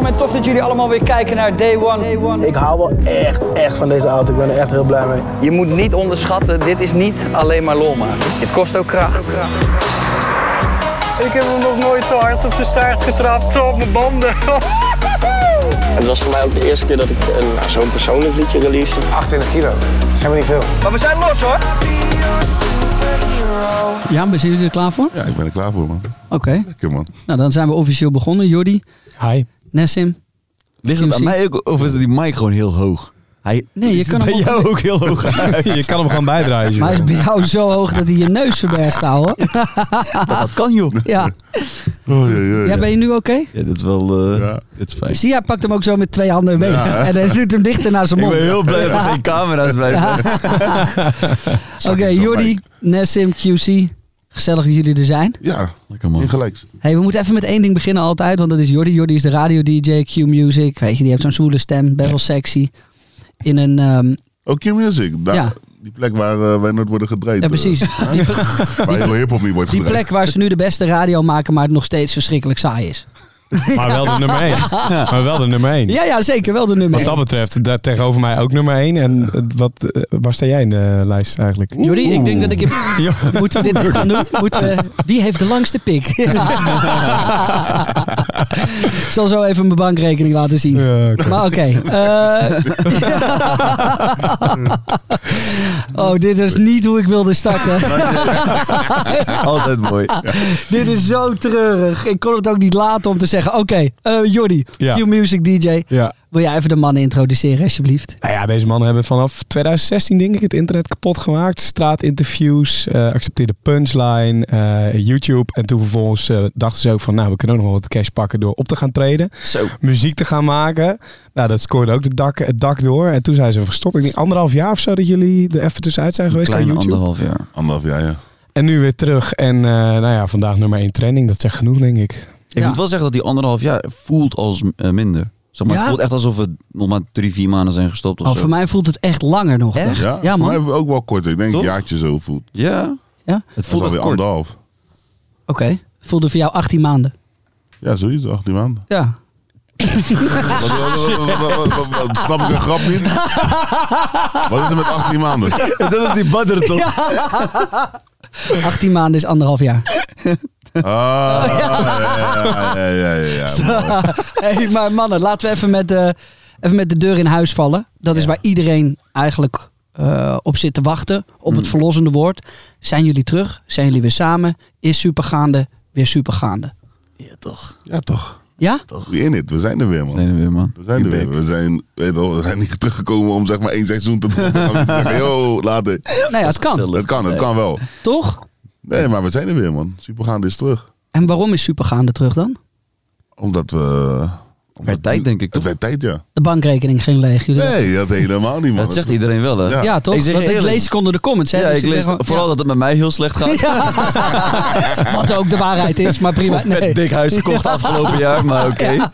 welkom en tof dat jullie allemaal weer kijken naar Day One. Ik hou wel echt, echt van deze auto. Ik ben er echt heel blij mee. Je moet niet onderschatten, dit is niet alleen maar lol maken. Het kost ook kracht. Ik heb hem nog nooit zo hard op zijn staart getrapt, zo op mijn banden. Het was voor mij ook de eerste keer dat ik een- nou, zo'n persoonlijk liedje release. 28 kilo. Dat zijn we niet veel. Maar we zijn los hoor. Ja, zijn jullie er klaar voor? Ja, ik ben er klaar voor, man. Oké. Lekker, man. Nou, dan zijn we officieel begonnen. Jordi, Hi. Nessim. Ligt het aan mij ook, of is die mic gewoon heel hoog? Hij Nee, je is kan bij hem ook- jou ook heel hoog uit. Je kan hem gewoon bijdraaien. Maar hij is bij jou zo hoog dat hij je neus verbergt, ouwe. Dat kan joh. Ja. Oh, ja, ja, ja, ben je nu oké? Ja, dat is wel... eh Ja. dat is fijn. Zie, hij pakt hem ook zo met twee handen mee. En hij doet hem dichter naar zijn Ik mond. ben heel blij dat er geen camera's bij zijn. Oké, Jordi, Nessim, QC. Gezellig dat jullie er zijn. Ja, Lekker man. ingelijks. Hey, we moeten even met één ding beginnen altijd, want dat is Jordi. Jordi is de radio-dj, Q-Music. Weet je, die heeft zo'n zwoele stem, best wel sexy. In een, ehm, Ook Q-Music. Daar, Ja. Die plek waar eh, wij nooit worden gedraaid. ja precies, die, eh, waar heel hip-hop niet wordt die gedraaid. plek waar ze nu de beste radio maken, maar het nog steeds verschrikkelijk saai is. Maar wel de nummer 1. Maar wel de nummer 1. Ja, ja, zeker, wel de nummer Wat dat betreft, daar tegenover mij ook nummer 1. En wat, eh, waar sta jij in de lijst eigenlijk? Jordi, ik denk dat ik... Moeten we dit echt gaan doen? Moeten we, wie heeft de langste pik? ik zal zo even mijn bankrekening laten zien. Ja. Maar oké. eh. oh, dit is niet hoe ik wilde starten. Altijd mooi. dit is zo treurig. Ik kon het ook niet laten om te zeggen... Oké, eh Jordi, Ja. Q-Music DJ. Ja. Wil jij even de mannen introduceren, alsjeblieft? Nou ja, deze mannen hebben vanaf 2016 denk ik het internet kapot gemaakt. Straatinterviews, eh accepteerde punchline, eh, YouTube. En toen vervolgens eh, dachten ze ook van, nou, we kunnen ook nog wel wat cash pakken door op te gaan treden. Zo. Muziek te gaan maken. Nou, dat scoorde ook het dak, het dak door. En toen zijn ze verstopt. Ik denk anderhalf jaar of zo dat jullie er even tussenuit zijn geweest bij kleine YouTube. anderhalf jaar. Anderhalf jaar, ja. En nu weer terug. En eh, nou ja, vandaag nummer 1 trending. Dat zegt genoeg, denk ik. Ik Ja. moet wel zeggen dat die anderhalf jaar voelt als eh, minder. Zeg maar, Ja? Het voelt echt alsof we nog maar drie, vier maanden zijn gestopt of Oh, zo. voor mij voelt het echt langer nog. Echt? Ja, Ja, voor man. mij ook wel kort. Ik denk Toch? een jaartje zo voelt. Ja. Ja? Het voelt alweer anderhalf. Oké. Voelde voor jou 18 maanden. Ja, zoiets, 18 maanden. Ja. Wat- snap ik een grap niet? Wat is er met 18 maanden? Dat is die badder toch? 18 maanden is anderhalf jaar. Ah, ja, ja, ja, ja, maar mannen, laten we even met, de, even met de deur in huis vallen. Dat is waar iedereen eigenlijk eh, op zit te wachten. Op het verlossende woord. Zijn jullie terug? Zijn jullie weer samen? Is supergaande weer supergaande? Ja, toch. Ja, toch. Ja? We in it. We zijn er weer, man. Zijn er weer, man. We zijn er weer. We zijn, weet je we zijn niet teruggekomen om zeg maar één seizoen te doen. We yo, later. Nee, het kan. Het kan, het kan wel. Toch? Nee, maar we zijn er weer, man. Supergaande is terug. En waarom is supergaande terug dan? Omdat we... omdat werd tijd, denk ik, Het toch? werd tijd, ja. De bankrekening ging leeg. Jullie Nee, dat helemaal niet, man. Dat zegt iedereen wel, hè? Ja. Ja, toch? Ik zeg Want ik lees ik onder de comments. Hè? Ja, Dus ik lees gewoon- vooral ja. dat het met mij heel slecht gaat. Wat ook de waarheid is, maar prima. Nee. dik huis gekocht afgelopen jaar, maar oké.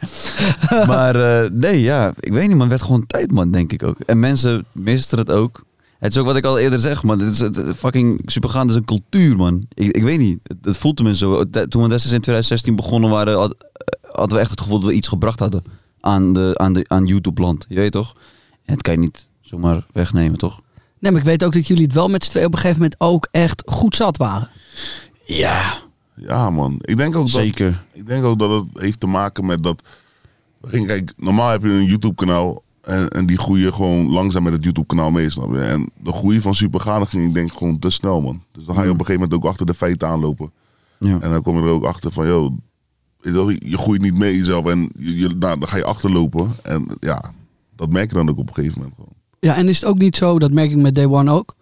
Maar eh, nee, ja, ik weet niet, man. Het werd gewoon tijd, man, denk ik ook. En mensen misten het ook. Het is ook wat ik al eerder zeg, man. Het is het, fucking supergaand is een cultuur, man. Ik, ik weet niet. Het, het voelt tenminste zo. Toen we destijds in 2016 begonnen waren, had- hadden we echt het gevoel dat we iets gebracht hadden aan, de, aan, de, aan YouTube-land. Je weet toch? En het kan je niet zomaar wegnemen, toch? nee, maar ik weet ook dat jullie het wel met z'n tweeën op een gegeven moment ook echt goed zat waren. Ja, Ja, man. Ik denk ook dat... zeker. Ik denk ook dat het heeft te maken met dat. we gingen- Kijk, normaal heb je een YouTube-kanaal. En, en die groeien gewoon langzaam met het YouTube-kanaal mee, snap je? En de groei van Supergaande ging, ik denk, gewoon te snel, man. Dus dan ga je op een gegeven moment ook achter de feiten aanlopen. Ja. En dan kom je er ook achter van, joh, je groeit niet mee jezelf. En je, je- nou, dan ga je achterlopen. En ja, dat merk je dan ook op een gegeven moment gewoon. Ja, en is het ook niet zo, dat merk ik met Day One ook,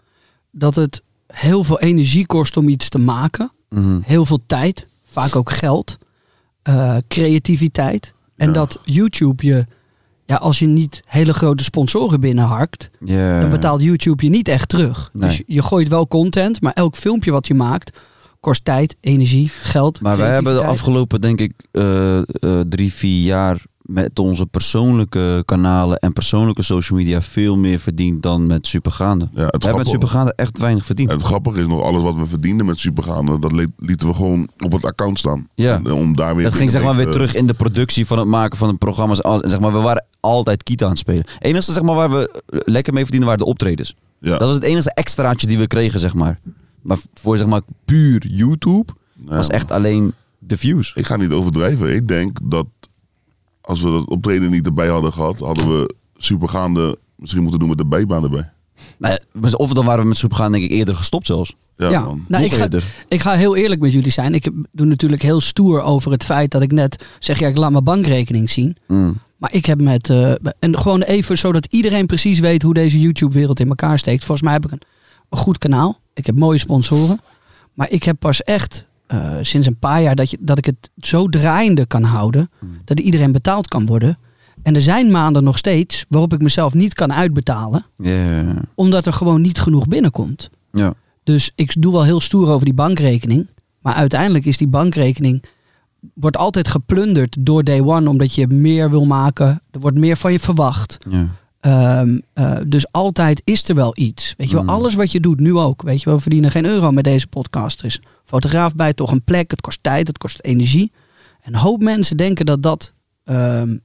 dat het heel veel energie kost om iets te maken. Mhm. Heel veel tijd, vaak ook geld, eh, creativiteit. En Ja. dat YouTube je, ja, als je niet hele grote sponsoren binnenharkt, dan betaalt YouTube je niet echt terug. Nee. Dus je gooit wel content, maar elk filmpje wat je maakt, kost tijd, energie, geld. Maar wij hebben de afgelopen, denk ik, eh, eh, drie, vier jaar met onze persoonlijke kanalen en persoonlijke social media veel meer verdiend dan met supergaande. Ja, We hebben met supergaande echt weinig verdiend. het grappige is nog, alles wat we verdienden met Supergaande, dat li- lieten we gewoon op het account staan. Ja. En, eh, om daar weer Dat ging zeg maar weer terug in de productie van het maken van de programma's. Als- Zeg maar, we waren altijd Kita aan het spelen. Het enige zeg maar, waar we lekker mee verdienden waren de optredens. Ja. Dat was het enige extraatje die we kregen, zeg maar. Maar voor zeg maar puur YouTube was echt alleen de views. Ik ga niet overdrijven. Ik denk dat als we dat optreden niet erbij hadden gehad, hadden we Supergaande misschien moeten doen met de bijbaan erbij. Nee, of dan waren we met Supergaan denk ik eerder gestopt zelfs. Ja, Ja, man. nou, ik, ga, ik ga heel eerlijk met jullie zijn. Ik doe natuurlijk heel stoer over het feit dat ik net zeg, ja, ik laat mijn bankrekening zien. Mm. Maar ik heb met, eh, en gewoon even zodat iedereen precies weet hoe deze YouTube-wereld in elkaar steekt. Volgens mij heb ik een, een goed kanaal. Ik heb mooie sponsoren. Maar ik heb pas echt eh, sinds een paar jaar dat, je, dat ik het zo draaiende kan houden. Dat iedereen betaald kan worden. En er zijn maanden nog steeds waarop ik mezelf niet kan uitbetalen. Omdat er gewoon niet genoeg binnenkomt. Ja. Dus ik doe wel heel stoer over die bankrekening. Maar uiteindelijk is die bankrekening. wordt altijd geplunderd door day one. omdat je meer wil maken. Er wordt meer van je verwacht. ja. Ehm, eh, dus altijd is er wel iets. Weet je wel, Mm. alles wat je doet, nu ook. Weet je wel, we verdienen geen euro met deze podcast. Er is fotograaf bij, toch een plek. Het kost tijd, het kost energie. En een hoop mensen denken dat dat. ehm,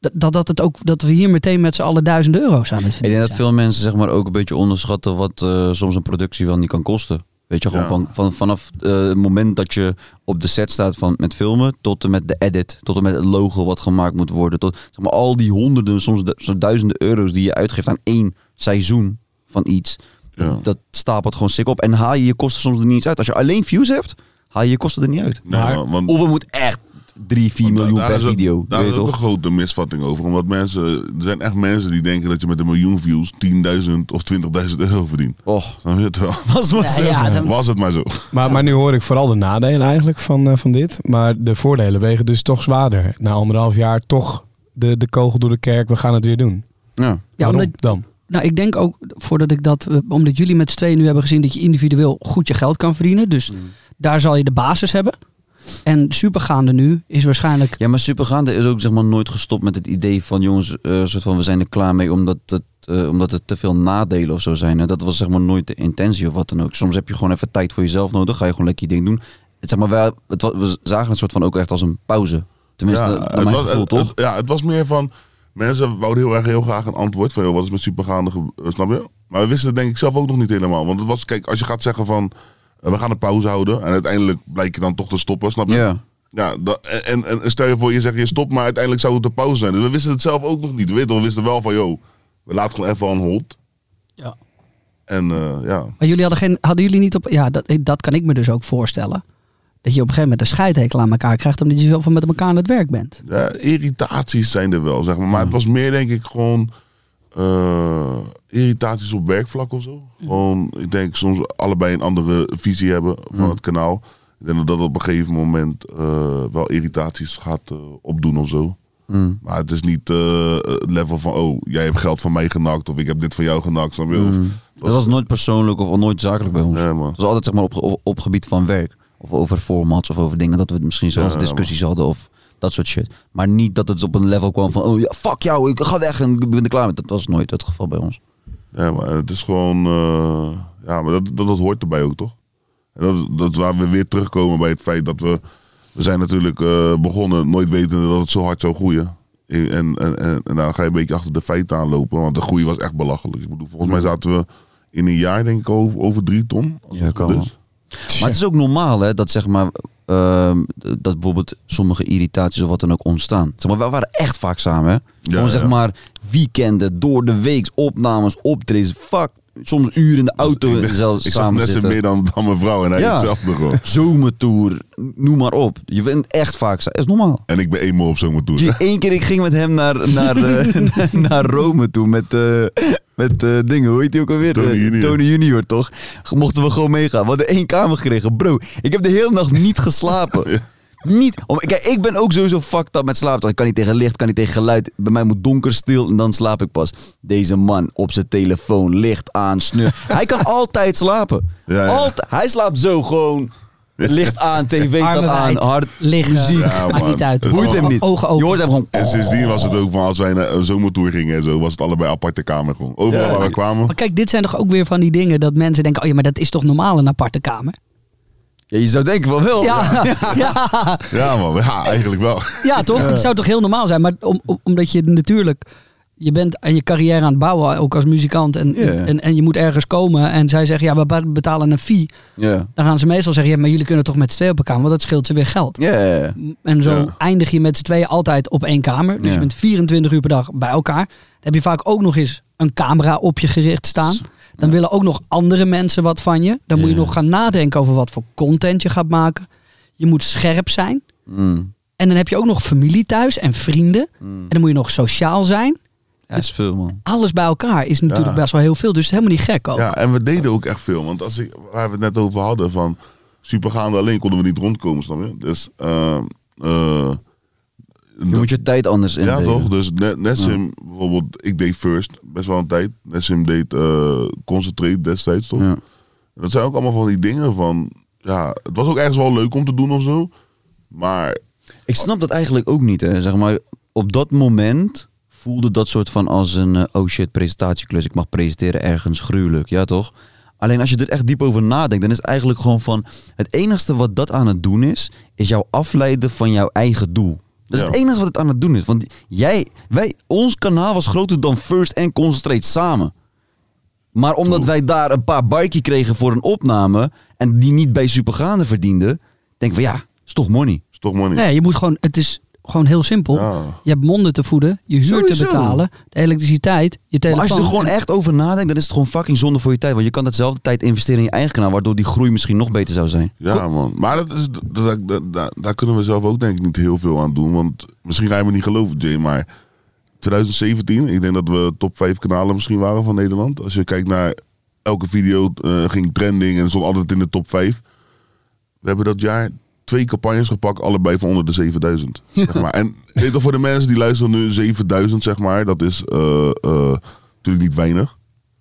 dat, dat, dat, het ook, dat we hier meteen met z'n allen duizenden euro's aan het Ik verdienen denk dat veel mensen zeg maar ook een beetje onderschatten wat eh, soms een productie wel niet kan kosten. Weet je, gewoon Ja. van, van, vanaf eh, het moment dat je op de set staat van, met filmen, tot en met de edit, tot en met het logo wat gemaakt moet worden, tot zeg maar, al die honderden, soms, du- soms duizenden euro's die je uitgeeft aan één seizoen van iets. Ja. Dat, stapelt gewoon stik op. En haal je je kosten soms er niet eens uit. Als je alleen views hebt, haal je je kosten er niet uit. Maar- man, want Of het moet echt 3, 4 Want miljoen daar per video. Daar weet is ook een grote misvatting over. Omdat mensen, er zijn echt mensen die denken dat je met een miljoen views 10.000 of 20.000 euro verdient. Snap je het wel? was Ja, ja, dan- Was het maar zo. Maar, maar nu hoor ik vooral de nadelen eigenlijk van, eh, van dit. Maar de voordelen wegen dus toch zwaarder. Na anderhalf jaar toch de, de kogel door de kerk, we gaan het weer doen. Ja. Ja, Waarom omdat, dan? nou, ik denk ook, voordat ik dat, eh, omdat jullie met z'n tweeën nu hebben gezien dat je individueel goed je geld kan verdienen. Dus daar zal je de basis hebben. En supergaande nu is waarschijnlijk Ja, maar Supergaande is ook zeg maar nooit gestopt met het idee van jongens, eh, soort van we zijn er klaar mee omdat het, eh, omdat het te veel nadelen of zo zijn. Hè? Dat was zeg maar nooit de intentie of wat dan ook. Soms heb je gewoon even tijd voor jezelf nodig, ga je gewoon lekker je ding doen. Het, zeg maar, wel, het, we zagen het soort van ook echt als een pauze. Tenminste, Ja, naar het mijn was, gevoel het- toch? het- ja, het was meer van... Mensen wouden heel erg heel graag een antwoord van... Joh, wat is met supergaande, snap je? Maar we wisten het denk ik zelf ook nog niet helemaal. Want het was, kijk, als je gaat zeggen van... eh, we gaan een pauze houden. En uiteindelijk blijkt je dan toch te stoppen, snap je? Ja. Ja, dat, en, en, stel je voor, je zegt je stopt, maar uiteindelijk zou het een pauze zijn. Dus we wisten het zelf ook nog niet. We, weten, we wisten wel van, joh, we laten gewoon even on hold. Ja. En eh, ja, Maar jullie hadden, geen, hadden jullie niet op. Ja, dat, dat kan ik me dus ook voorstellen. Dat je op een gegeven moment een scheidhekel aan elkaar krijgt. omdat je zoveel met elkaar aan het werk bent. ja, irritaties zijn er wel, zeg maar. Maar het was meer, denk ik, gewoon eh, irritaties op werkvlak of zo. Gewoon, ik denk soms allebei een andere visie hebben van het kanaal. Ik denk dat dat op een gegeven moment eh, wel irritaties gaat eh, opdoen of zo. Mm. Maar het is niet het level van, oh, jij hebt geld van mij genakt of ik heb dit van jou genakt. Mm. Dat was nooit persoonlijk of nooit zakelijk bij ons. Nee, man. Het was altijd zeg maar, op, op, op gebied van werk. Of over formats of over dingen dat we misschien zelfs Ja, discussies hadden of dat soort shit. Maar niet dat het op een level kwam van, oh ja, fuck jou, ik ga weg en ik ben er klaar met. Dat was nooit het geval bij ons. Ja, maar het is gewoon. eh, ja, maar dat, dat, dat hoort erbij ook, toch? En dat, dat waar we weer terugkomen bij het feit dat we. We zijn natuurlijk eh, begonnen, nooit wetende dat het zo hard zou groeien. En, en, en, en daar ga je een beetje achter de feiten aanlopen. Want de groei was echt belachelijk. Ik bedoel, volgens mij zaten we in een jaar, denk ik, over, over drie ton. Als Ja, kan is. Maar het is ook normaal hè, dat zeg maar, ehm, dat bijvoorbeeld sommige irritaties of wat dan ook ontstaan. Zeg maar, we waren echt vaak samen hè. Gewoon zeg ja. maar weekenden, door de week, opnames, optredens, fuck. Soms uren in de auto ik, ben- zelfs ik samen zitten. meer dan, dan mijn vrouw en hij Ja. hetzelfde gewoon. Zomertour, noem maar op. Je bent echt vaak samen. is normaal. En ik ben eenmaal op zo'n tour. Gee, Eén keer ik ging met hem naar, naar, eh, naar Rome toe met, eh, met eh, dingen, hoe heet die ook alweer? Tony Eh, Junior. Tony Junior, toch? Mochten we gewoon meegaan. We hadden één kamer gekregen. Bro, ik heb de hele nacht niet geslapen. Niet. Om, kijk, ik ben ook sowieso fucked up met slapen. Ik kan niet tegen licht, kan niet tegen geluid. Bij mij moet donker stil en dan slaap ik pas. Deze man op zijn telefoon, licht aan, snur. Hij kan altijd slapen. Ja, ja. Altijd. Hij slaapt zo gewoon Licht aan, tv staat Armen aan, wijd, hard liggen, muziek. Ja, maakt man. niet uit. Het Boeit hem niet. Ogen Je open. hoort hem gewoon... En sindsdien was het ook van als wij naar een zomertour gingen en zo, was het allebei aparte kamer gewoon. Overal Ja. waar we kwamen. Maar kijk, dit zijn toch ook weer van die dingen dat mensen denken... oh ja, maar dat is toch normaal een aparte kamer? Ja, je zou denken van wel. Ja, ja, ja, Ja man, ja, eigenlijk wel. toch? Het zou toch heel normaal zijn? Maar om, om- omdat je natuurlijk... Je bent aan je carrière aan het bouwen, ook als muzikant. En, en, en je moet ergens komen. En zij zeggen, ja, we be- betalen een fee. Dan gaan ze meestal zeggen, ja, maar jullie kunnen toch met z'n tweeën op een kamer? Want dat scheelt ze weer geld. En zo eindig je met z'n tweeën altijd op één kamer. Dus bent 24 uur per dag bij elkaar. Dan heb je vaak ook nog eens een camera op je gericht staan. Dan willen ook nog andere mensen wat van je. Dan moet je nog gaan nadenken over wat voor content je gaat maken. Je moet scherp zijn. Mm. En dan heb je ook nog familie thuis en vrienden. Mm. En dan moet je nog sociaal zijn. Ja, is veel man. Alles bij elkaar is natuurlijk Ja. best wel heel veel. Dus het is helemaal niet gek ook. Ja, en we deden ook echt veel. Want als ik, waar we het net over hadden, van supergaande alleen konden we niet rondkomen, snap je? Dus, ehm eh, Je moet je tijd anders ja indelen. toch? Dus Ne- Nessim, bijvoorbeeld, ik deed First, best wel een tijd. Nessim deed eh Concentrate destijds, toch? Ja. En Dat zijn ook allemaal van die dingen van, ja, het was ook ergens wel leuk om te doen of zo. Maar Ik snap dat eigenlijk ook niet. Hè. Zeg maar, op dat moment voelde dat soort van als een eh, oh shit presentatieklus. Ik mag presenteren ergens gruwelijk, ja toch? Alleen als je er echt diep over nadenkt, dan is het eigenlijk gewoon van... Het enigste wat dat aan het doen is, is jou afleiden van jouw eigen doel. Dat is Ja. het enige wat het aan het doen is. Want jij, wij, ons kanaal was groter dan First en Concentrate samen. Maar omdat wij daar een paar barkie kregen voor een opname... en die niet bij Supergaande verdienden... denk ik van ja, is toch money. is toch money. Nee, je moet gewoon, het is gewoon heel simpel. Ja. Je hebt monden te voeden, je huur te betalen, de elektriciteit, je Maar telefoon. als je er gewoon echt over nadenkt, dan is het gewoon fucking zonde voor je tijd. Want je kan datzelfde tijd investeren in je eigen kanaal, waardoor die groei misschien nog beter zou zijn. Ja, man. Maar dat is, dat, dat- dat- daar kunnen we zelf ook denk ik niet heel veel aan doen. Want misschien ga je me niet geloven, Jay, maar 2017, ik denk dat we top 5 kanalen misschien waren van Nederland. Als je kijkt naar elke video, eh, ging trending en stond altijd in de top 5. We hebben dat jaar twee campagnes gepakt, allebei van onder de 7000. Zeg maar. En voor de mensen die luisteren nu, 7000 zeg maar, dat is eh, eh, natuurlijk niet weinig.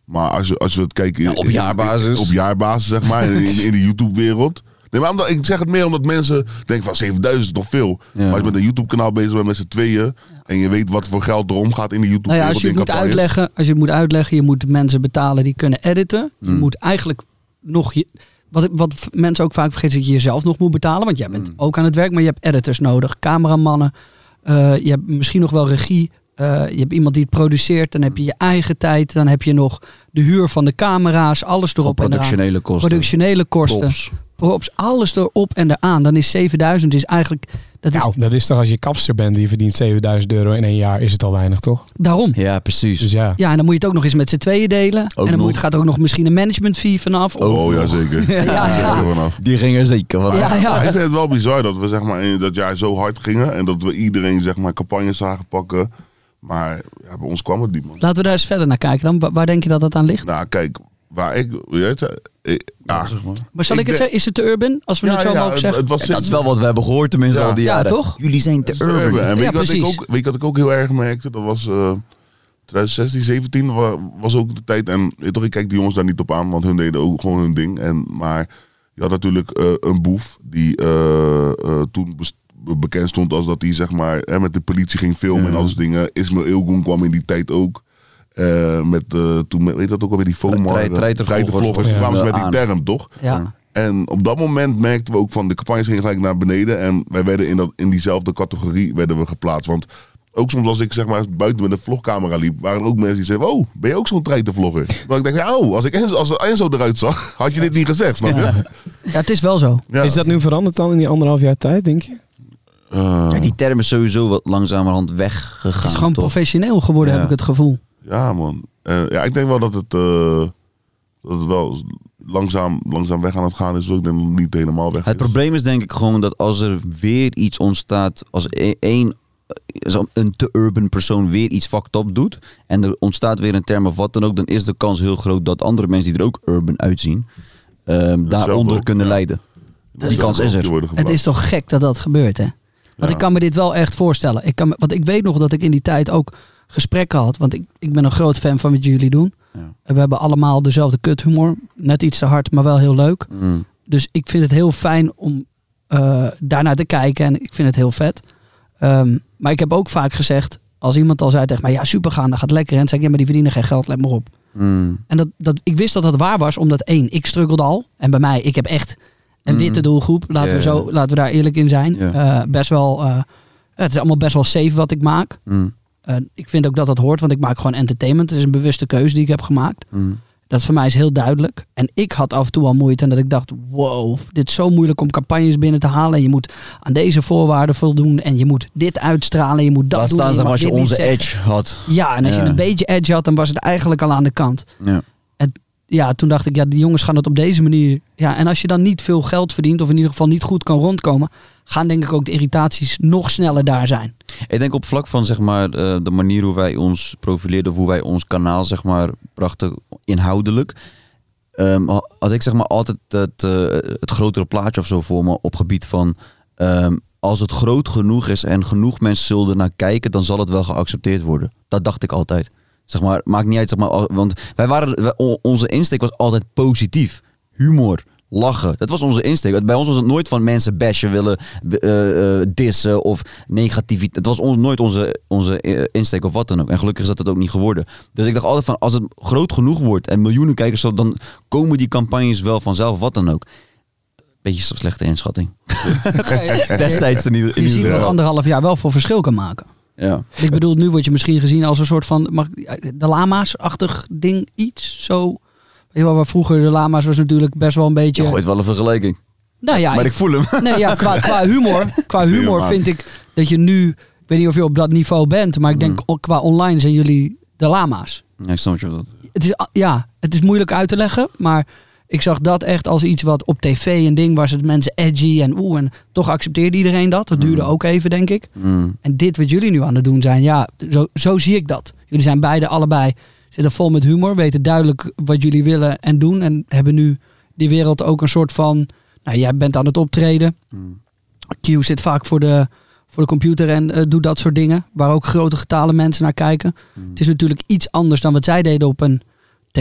Maar als je, als je het in- Ja, op in- jaarbasis. Op jaarbasis, zeg maar, in, de YouTube-wereld. Nee, maar omdat, ik zeg het meer omdat mensen denken van 7000 is toch veel. Ja. Maar als je met een YouTube-kanaal bezig bent met z'n tweeën... en je weet wat voor geld er omgaat in de Nou YouTube-wereld... ja, als je moet campagnes. uitleggen, als je het moet uitleggen, je moet mensen betalen die kunnen editen. Je Hmm. moet eigenlijk nog je, wat, wat mensen ook vaak vergeten, is dat je jezelf nog moet betalen. Want jij bent ook aan het werk, maar je hebt editors nodig, cameramannen. eh, je hebt misschien nog wel regie. eh, je hebt iemand die het produceert. Dan heb je je eigen tijd. Dan heb je nog de huur van de camera's. Alles erop en eraan. productionele kosten. Productionele kosten. Props. Alles erop en eraan. Dan is 7000 is eigenlijk... Dat is Nou, dat is toch als je kapster bent die verdient 7000 euro in een jaar, is het al weinig, toch? daarom. Ja, precies. Dus ja. Ja, en dan moet je het ook nog eens met z'n tweeën delen. en dan nog. moet, gaat er ook nog misschien een management fee vanaf. Of- Oh, ja, zeker. Ja, vanaf. Die ging er zeker van. Ja, ja. ik vind het wel bizar dat we zeg maar, in dat jaar zo hard gingen... en dat we iedereen zeg maar, campagnes zagen pakken. Maar ja, bij ons kwam het niet, man. Laten we daar eens verder naar kijken dan. Wa- Waar denk je dat dat aan ligt? Nou, kijk, waar ik... je weet ik- ja, Maar zal Ik ik, het zeggen? Is het te urban? Als we Ja, het zo ja, mogen het- zeggen. het was En dat is wel wat we hebben gehoord tenminste Ja. al die Ja, jaren. toch? Jullie zijn te urban. urban. En weet, Ja, je wat ik precies. ook, weet je wat ik ook heel erg merkte? Dat was eh 2016, 17 wa- was ook de tijd. En toch, ik kijk die jongens daar niet op aan, want hun deden ook gewoon hun ding. En, maar je had natuurlijk eh, een boef die eh, eh, toen bekend stond als dat hij zeg maar hè, met de politie ging filmen en Ja. al dingen. Ismail Ilgun kwam in die tijd ook. Eh, met, eh, toen, weet dat ook alweer, die FOMO. Trei- treitervloggers. Toen kwamen ze met die term, toch? Ja. En op dat moment merkten we ook van de campagnes gingen gelijk naar beneden. En wij werden in, dat, in diezelfde categorie werden we geplaatst. Want ook soms als ik zeg maar buiten met een vlogcamera liep, waren er ook mensen die zeiden: Oh, ben je ook zo'n treitenvlogger? Maar ik denk, ja, oh, als ik Enzo, als Enzo eruit zag, had je dit niet gezegd, snap je? Ja. ja, het is wel zo. Is dat nu veranderd dan in die anderhalf jaar tijd, denk je? Eh, Ja, die term is sowieso wat langzamerhand weggegaan. Het is gewoon toch? professioneel geworden, Ja. heb ik het gevoel. Ja, man. Eh, ja, ik denk wel dat het, eh, dat het wel langzaam, langzaam weg aan het gaan is. Ik denk dat het niet helemaal weg Het is. probleem is denk ik gewoon dat als er weer iets ontstaat, als e- één als een te urban persoon weer iets fucked up doet en er ontstaat weer een term of wat dan ook, dan is de kans heel groot dat andere mensen die er ook urban uitzien, ehm, daaronder ook, kunnen ja. lijden. Dat die kans is er. Het is toch gek dat dat gebeurt, hè? Want Ja. ik kan me dit wel echt voorstellen. Ik kan, me- want ik weet nog dat ik in die tijd ook gesprekken had. Want ik, ik ben een groot fan van wat jullie doen. Ja. We hebben allemaal dezelfde kuthumor. Net iets te hard, maar wel heel leuk. Mm. dus ik vind het heel fijn om eh daarnaar te kijken en ik vind het heel vet. Ehm, maar ik heb ook vaak gezegd, als iemand al zei tegen mij, ja super gaan, dat gaat lekker. En dan zei ik, ja maar die verdienen geen geld, let maar op. Mm. En dat, dat, ik wist dat dat waar was, omdat één, ik struggelde al. En bij mij, ik heb echt een Mm. witte doelgroep. Laten, we zo, laten we daar eerlijk in zijn. Eh, best wel, eh, het is allemaal best wel safe wat ik maak. Mm. Eh, ik vind ook dat dat hoort, want ik maak gewoon entertainment. Het is een bewuste keuze die ik heb gemaakt. Mm. Dat voor mij is heel duidelijk. En ik had af en toe al moeite en dat ik dacht, wow, dit is zo moeilijk om campagnes binnen te halen. En je moet aan deze voorwaarden voldoen en je moet dit uitstralen, je moet dat doen. staan en zeg maar mag als je onze edge had. Ja, en als Ja. je een beetje edge had, dan was het eigenlijk al aan de kant. Ja. Ja, toen dacht ik, ja, die jongens gaan het op deze manier. Ja, en als je dan niet veel geld verdient, of in ieder geval niet goed kan rondkomen, gaan denk ik ook de irritaties nog sneller daar zijn. Ik denk op vlak van zeg maar eh, de manier hoe wij ons profileerden, of hoe wij ons kanaal zeg maar brachten inhoudelijk. ha- had ik zeg maar altijd het, eh, het grotere plaatje of zo voor me op gebied van ehm, als het groot genoeg is en genoeg mensen zullen naar kijken, dan zal het wel geaccepteerd worden. Dat dacht ik altijd. Zeg maar, maakt niet uit, zeg maar, want wij waren, wij- onze insteek was altijd positief. Humor, lachen. Dat was onze insteek. Bij ons was het nooit van mensen bashen willen, eh, eh, dissen of negativiteit. Het was on- nooit onze, onze eh, insteek of wat dan ook. En gelukkig is dat het ook niet geworden. Dus ik dacht altijd van, als het groot genoeg wordt en miljoenen kijkers, dan komen die campagnes wel vanzelf, wat dan ook. Beetje slechte inschatting. Destijds in ieder, in Je ziet wat geval. anderhalf jaar wel voor verschil kan maken. Ja. Ik bedoel, nu word je misschien gezien als een soort van mag, de lama's-achtig ding, iets zo. Weet je wel, waar vroeger de lama's was natuurlijk best wel een beetje. Je gooit wel een vergelijking. nou ja, maar ik- ik voel hem. Nee, ja, qua, qua humor, qua humor vind ik dat je nu, ik weet niet of je op dat niveau bent, maar ik denk Mm. qua online zijn jullie de lama's. Ja, ik snap wat je bedoelt. Het is, ja, het is moeilijk uit te leggen, maar ik zag dat echt als iets wat op tv een ding was. Het mensen edgy en oeh, en toch accepteerde iedereen dat. Dat duurde Mm. ook even, denk ik. Mm. En dit wat jullie nu aan het doen zijn, ja, zo, zo zie ik dat. Jullie zijn beide allebei, zitten vol met humor, weten duidelijk wat jullie willen en doen. En hebben nu die wereld ook een soort van, nou jij bent aan het optreden. Mm. Q zit vaak voor de, voor de computer en eh, doet dat soort dingen. Waar ook grote getalen mensen naar kijken. Mm. Het is natuurlijk iets anders dan wat zij deden op een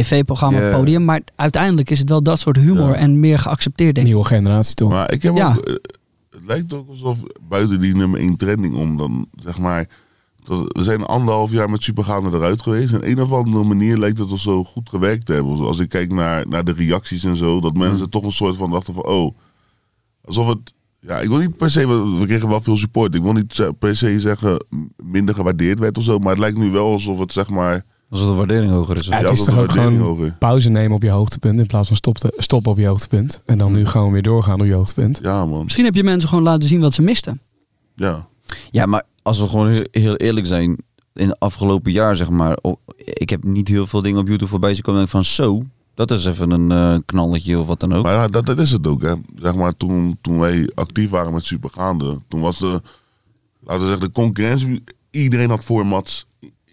tv-programma, podium. Maar uiteindelijk is het wel dat soort humor Ja. en meer geaccepteerd, denk ik. Nieuwe generatie toch? Maar ik heb Ja. ook, eh, het lijkt ook alsof buiten die nummer 1 trending om dan, zeg maar, dat- we zijn anderhalf jaar met Supergaande eruit geweest. En een of andere manier lijkt het al zo goed gewerkt te hebben. Als ik kijk naar, naar de reacties en zo, dat mensen toch een soort van dachten van, oh, alsof het, ja, ik wil niet per se, we kregen wel veel support. Ik wil niet ze- per se zeggen minder gewaardeerd werd of zo, maar het lijkt nu wel alsof het, zeg maar, Als de waardering hoger is. Ja, het is toch ook gewoon hoger. pauze nemen op je hoogtepunt in plaats van stop te- stoppen op je hoogtepunt. En dan nu gewoon weer doorgaan op je hoogtepunt. Ja, man. Misschien heb je mensen gewoon laten zien wat ze misten. Ja. Ja, maar als we gewoon heel, eerlijk zijn, in het afgelopen jaar zeg maar, oh, ik heb niet heel veel dingen op YouTube voorbij zien komen. en ik van zo, dat is even een eh, knalletje of wat dan ook. Maar ja, dat, dat is het ook, hè. Zeg maar, toen, toen wij actief waren met Supergaande, toen was de, laten we zeggen, de concurrentie, iedereen had formats,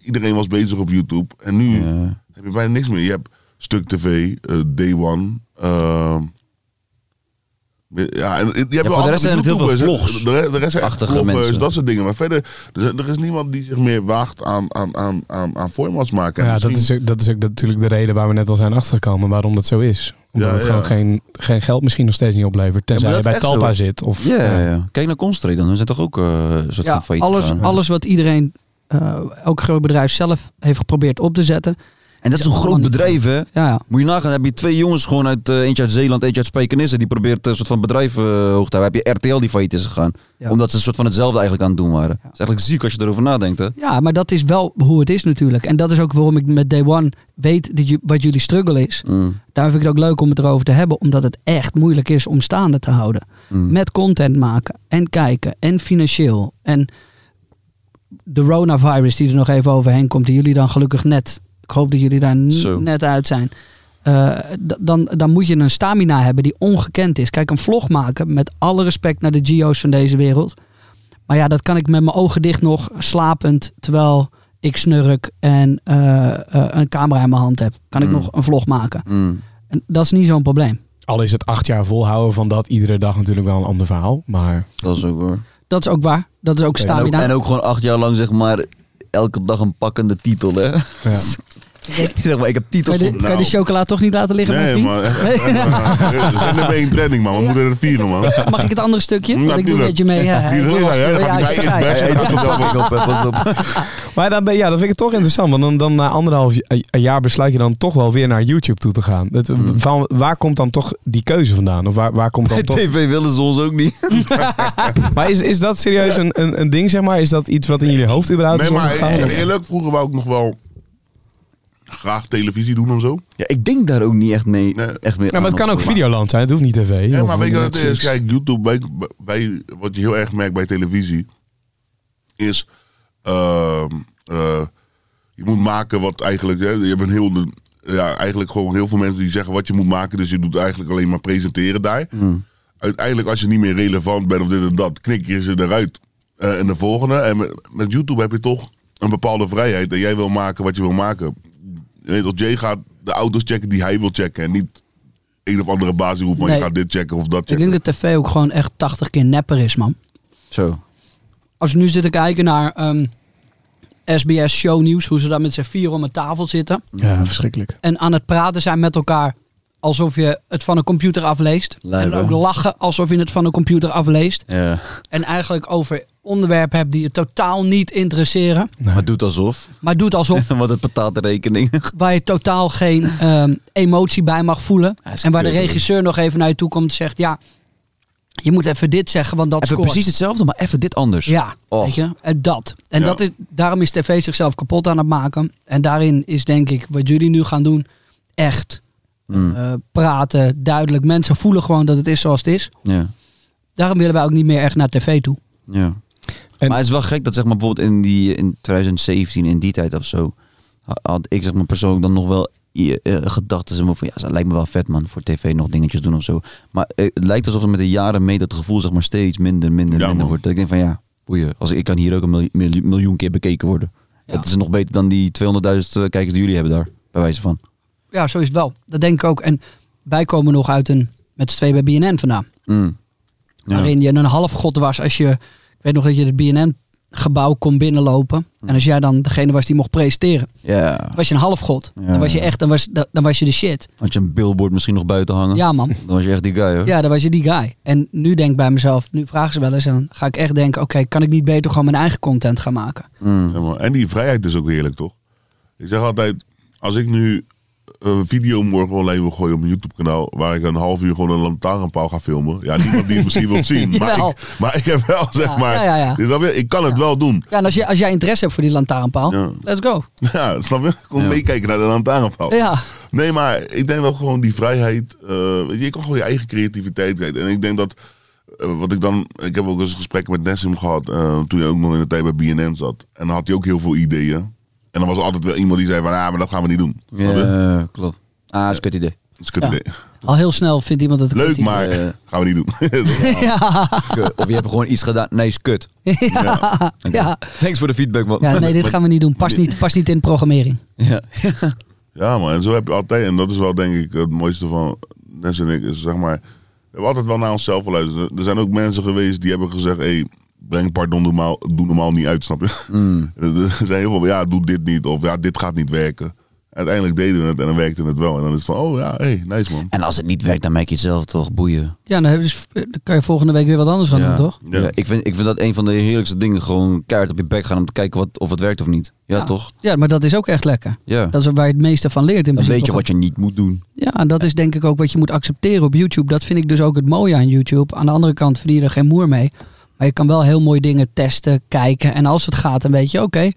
iedereen was bezig op YouTube. En nu Ja. heb je bijna niks meer. Je hebt Stuk TV, eh, Day One, ehm, ja, en je hebt wel voor de rest andere zijn het heel veel vlogs. De, re- de rest zijn vloggers, mensen. dat soort dingen. Maar verder, er, is- er is niemand die zich meer waagt aan, aan, aan, aan, aan formats maken. En Ja, dat is, dat is ook natuurlijk de reden waar we net al zijn achtergekomen waarom dat zo is. Omdat Ja, het ja. gewoon geen, geen geld misschien nog steeds niet oplevert. Tenzij Ja, je bij Talpa zo. zit. Of, Ja, ja, ja. Kijk naar Constray dan. Hun zijn toch ook eh, een soort Ja, van failliet alles, alles wat iedereen, eh, elk groot bedrijf zelf heeft geprobeerd op te zetten. En dat is een groot bedrijf, hè? Ja, ja. Moet je nagaan, heb je twee jongens gewoon uit, eh, eentje uit Zeeland, eentje uit Spijkenisse, die probeert een soort van bedrijf eh, hoog te houden. Heb je RTL die failliet is gegaan. Ja. Omdat ze een soort van hetzelfde eigenlijk aan het doen waren. Dat is eigenlijk ziek als je erover nadenkt, hè? ja, maar dat is wel hoe het is natuurlijk. En dat is ook waarom ik met Day One weet dat je, wat jullie struggle is. Mm, Daar vind ik het ook leuk om het erover te hebben. Omdat het echt moeilijk is om staande te houden. mm. Met content maken en kijken en financieel. En de coronavirus die er nog even overheen komt. Die jullie dan gelukkig net. Ik hoop dat jullie daar Zo. net uit zijn. Eh, dan, dan moet je een stamina hebben die ongekend is. Kijk, een vlog maken met alle respect naar de Gio's van deze wereld. Maar ja, dat kan ik met mijn ogen dicht nog slapend. Terwijl ik snurk en eh, eh, een camera in mijn hand heb. Kan ik Mm. nog een vlog maken. Mm. En dat is niet zo'n probleem. Al is het acht jaar volhouden van dat iedere dag natuurlijk wel een ander verhaal. Maar Dat is ook hoor. Dat is ook waar. Dat is ook En En ook, en ook gewoon acht jaar lang, zeg maar, elke dag een pakkende titel, hè? ja. Zeg maar, ik heb titels van... kan je de Nou. chocola toch niet laten liggen, Nee, mijn? Echt, echt, man. We zijn er mee in man. We moeten er vieren, man. Mag ik het andere stukje? Want ik doe met je mee. Ja, Die? Dan ja, het Dan. Maar dan ben, ja, dat vind ik toch interessant. Want dan, dan na anderhalf jaar besluit je dan toch wel weer naar YouTube toe te gaan. Het, Hmm. van, waar komt dan toch die keuze vandaan? Of waar, waar komt dan toch... TV willen ze ons ook niet. Maar is, is dat serieus een, een, een ding, zeg maar? Is dat iets wat in jullie hoofd überhaupt Nee, is maar omgegaan? e- Of- eerlijk, vroeger wou ik nog wel graag televisie doen of zo. Ja, ik denk daar ook niet echt mee. Nee. Echt mee Ja, maar het kan ook. Videoland zijn. Het hoeft niet tv. Ja, maar weet je wat het is? Kijk, YouTube, wij, wij, wat je heel erg merkt bij televisie, is ehm, eh, je moet maken wat eigenlijk, hè, je hebt een heel, de- ja, eigenlijk gewoon heel veel mensen die zeggen wat je moet maken, dus je doet eigenlijk alleen maar presenteren daar. Uiteindelijk, als je niet meer relevant bent of dit en dat, knik je ze eruit eh en de volgende. En met, met YouTube heb je toch een bepaalde vrijheid en jij wil maken wat je wil maken. Weet toch, Jay gaat de auto's checken die hij wil checken en niet een of andere baas die roept van Nee. je gaat dit checken of dat Ik checken. denk dat tv ook gewoon echt 80 keer nepper is, man. Zo. Als we nu zitten kijken naar ehm, SBS shownieuws, hoe ze daar met z'n vier om een tafel zitten. Ja, verschrikkelijk. En aan het praten zijn met elkaar alsof je het van een computer afleest. En ook lachen alsof je het van een computer afleest. Ja. En eigenlijk over onderwerpen hebt die je totaal niet interesseren. Maar doet alsof. Maar doet alsof Wat het betaalt de rekening. waar je totaal geen ehm, emotie bij mag voelen. Is en waar de regisseur nog even naar je toe komt en zegt... Ja, je moet even dit zeggen, want dat Even scoort. precies hetzelfde, maar even dit anders. Ja, Och. weet je. En dat. En Ja. dat is, daarom is tv zichzelf kapot aan het maken. En daarin is denk ik wat jullie nu gaan doen echt Mm. eh, praten, duidelijk. Mensen voelen gewoon dat het is zoals het is. Ja. Daarom willen wij ook niet meer echt naar tv toe. Ja. En- maar het is wel gek dat zeg maar bijvoorbeeld in, die, in 2017, in die tijd of zo, ha- had ik zeg maar persoonlijk dan nog wel eh, gedachten van ja, dat lijkt me wel vet man, voor tv nog dingetjes doen of zo. Maar eh, het lijkt alsof er met de jaren mee dat gevoel zeg maar steeds minder, minder, Ja, minder man. wordt. Dat ik denk van ja, boeien, als ik kan hier ook een miljoen, miljoen- miljoen keer bekeken worden. Ja. Het is nog beter dan die 200.000 kijkers die jullie hebben daar, bij wijze van. Ja, zo is het wel. Dat denk ik ook. En wij komen nog uit een, met z'n twee bij BNN vandaan. Mm. Ja. Waarin je een halfgod was als je... Ik weet nog dat je het BNN-gebouw kon binnenlopen. En als jij dan degene was die mocht presenteren, Ja. dan was je een halfgod. Ja. Dan was je echt, dan was, dan, dan was je de shit. Had je een billboard misschien nog buiten hangen? Ja man. Dan was je echt die guy hoor. Ja, dan was je die guy. En nu denk ik bij mezelf, nu vragen ze wel eens en dan ga ik echt denken, oké, kan ik niet beter gewoon mijn eigen content gaan maken? Mm. Ja. En die vrijheid is ook heerlijk, toch? Ik zeg altijd, als ik nu een video morgen online wil gooien op mijn YouTube kanaal, waar ik een half uur gewoon een lantaarnpaal ga filmen. Ja, niemand die het misschien wil zien. Maar ik, maar ik heb wel, zeg Ja, maar, ja, ja, ja. Dus snap je? ik kan het wel doen. Ja, en als, je, als jij interesse hebt voor die lantaarnpaal, Ja. let's go. Ja, snap je? Kom Ja. meekijken naar de lantaarnpaal. Ja, Nee, maar ik denk dat gewoon die vrijheid, eh, weet je, je kan gewoon je eigen creativiteit krijgen. En ik denk dat, eh, wat ik dan, ik heb ook eens gesprekken met Nessim gehad, eh, toen je ook nog in de tijd bij BNN zat. En dan had hij ook heel veel ideeën. En dan was er altijd wel iemand die zei van, ah, maar dat gaan we niet doen. Ja, klopt. Ah, dat is een kut idee. Dat is een kut Ja. idee. al heel snel vindt iemand het Leuk, idee. maar Eh. gaan we niet doen. Ja. Of je hebt gewoon iets gedaan. Nee, is kut. ja, ja. Thanks voor de feedback, man. ja, nee, dit gaan we niet doen. Past niet, past niet in programmering. Ja. ja, man. En zo heb je altijd, en dat is wel denk ik het mooiste van Ness en ik, is zeg maar, we hebben altijd wel naar onszelf geluisterd. Er zijn ook mensen geweest die hebben gezegd, hé, hey, breng pardon normaal, doe normaal niet uit, snap je? Mm. Er zijn heel veel, ja, doe dit niet, of ja, dit gaat niet werken. Uiteindelijk deden we het en dan werkte het wel. En dan is het van, oh ja, hey, nice man. En als het niet werkt, dan merk je het zelf toch. Boeien. Ja, dan, heb je dus- dan kan je volgende week weer wat anders gaan ja. doen, toch? Ja. Ja, ik, vind, ik vind dat een van de heerlijkste dingen. Gewoon keihard op je bek gaan om te kijken wat, of het werkt of niet. Ja, Ja. toch? Ja, maar dat is ook echt lekker. Ja. Dat is waar je het meeste van leert in Dan principe. weet je wat je niet moet doen. Ja, en dat is denk ik ook wat je moet accepteren op YouTube. Dat vind ik dus ook het mooie aan YouTube. Aan de andere kant verdien je er geen moer mee. Maar je kan wel heel mooie dingen testen, kijken. En als het gaat, dan weet je, oké,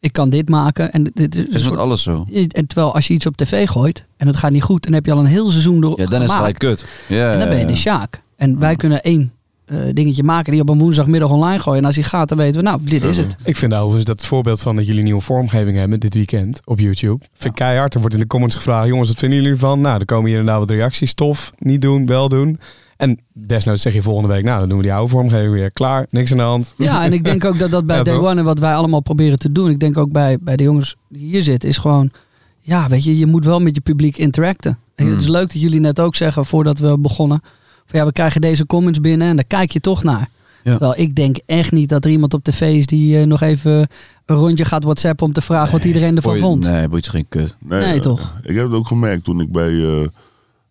ik kan dit maken. En, dit is is met alles zo. en terwijl als je iets op tv gooit en het gaat niet goed, dan heb je al een heel seizoen door Ja, dan is het gelijk kut. Ja, En dan ben je de ja. Sjaak. En wij kunnen één eh, dingetje maken die op een woensdagmiddag online gooien. En als die gaat, dan weten we, nou, dit is het. Ik vind overigens dat voorbeeld van dat jullie nieuwe vormgeving hebben dit weekend op YouTube. Vind ik keihard. Er wordt in de comments gevraagd, jongens, wat vinden jullie ervan? Nou, er komen hier inderdaad wat reacties. Tof, niet doen, wel doen. En desnoods zeg je volgende week, nou, dan doen we die oude vormgeving weer. Klaar, niks aan de hand. Ja, en ik denk ook dat dat bij Ja, Day toch? One en wat wij allemaal proberen te doen. Ik denk ook bij, bij de jongens die hier zitten, is gewoon... Ja, weet je, je moet wel met je publiek interacten. En Het is leuk dat jullie net ook zeggen, voordat we begonnen... Van ja, we krijgen deze comments binnen en daar kijk je toch naar. Terwijl ik denk echt niet dat er iemand op tv is die eh, nog even een rondje gaat whatsappen om te vragen wat iedereen ervan vond. Nee, boeit je geen kut. Nee, Nee, eh, toch? Ik heb het ook gemerkt toen ik bij, eh,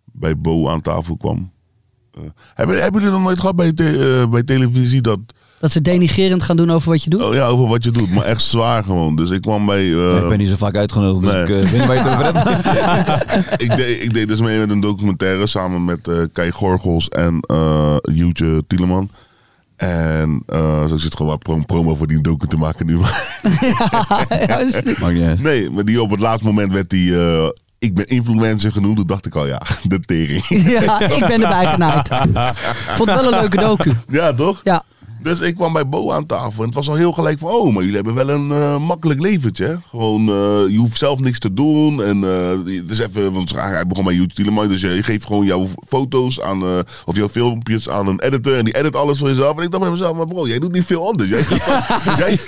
bij Bo aan tafel kwam. Eh, hebben, hebben jullie nog nooit gehad bij, te- eh, bij televisie dat... Dat ze denigerend gaan doen over wat je doet. Oh ja, over wat je doet, maar echt zwaar gewoon. Dus ik kwam bij... eh, ik ben niet zo vaak uitgenodigd, dus nee. ik weet niet waar je het over hebt. ik, deed, ik deed dus mee met een documentaire samen met eh Kai Gorgels en eh Joetje Tieleman. En eh, zo zit gewoon wat pro- promo voor die docu te maken nu. Ja, nee, maar die op het laatste moment werd die... ik ben influencer genoemd. Toen dacht ik al, ja, de tering. ja, ik ben erbij genaaid. Vond het wel een leuke docu. ja, toch? Ja, Dus ik kwam bij Bo aan tafel en het was al heel gelijk van, oh, maar jullie hebben wel een eh, makkelijk leventje. hè? Gewoon, eh, je hoeft zelf niks te doen. En eh, het is even, want hij begon bij YouTube dus je geeft gewoon jouw foto's aan, of jouw filmpjes aan een editor en die edit alles voor jezelf. En ik dacht bij mezelf, maar bro, jij doet niet veel anders. Jij gaat, jij,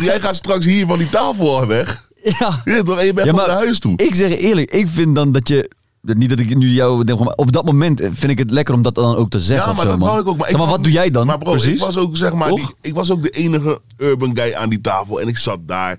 jij, gaat straks hier van die tafel weg. ja. Toch, en je bent Ja, gewoon maar naar huis toe. Ik zeg eerlijk, ik vind dan dat je... Niet dat ik nu jou denk, maar op dat moment vind ik het lekker om dat dan ook te zeggen. Ja, maar zo, dat man. wou ik ook. Maar, ik wat doe jij dan? Maar bro, Precies. ik was ook zeg maar, die, ik was ook de enige urban guy aan die tafel en ik zat daar.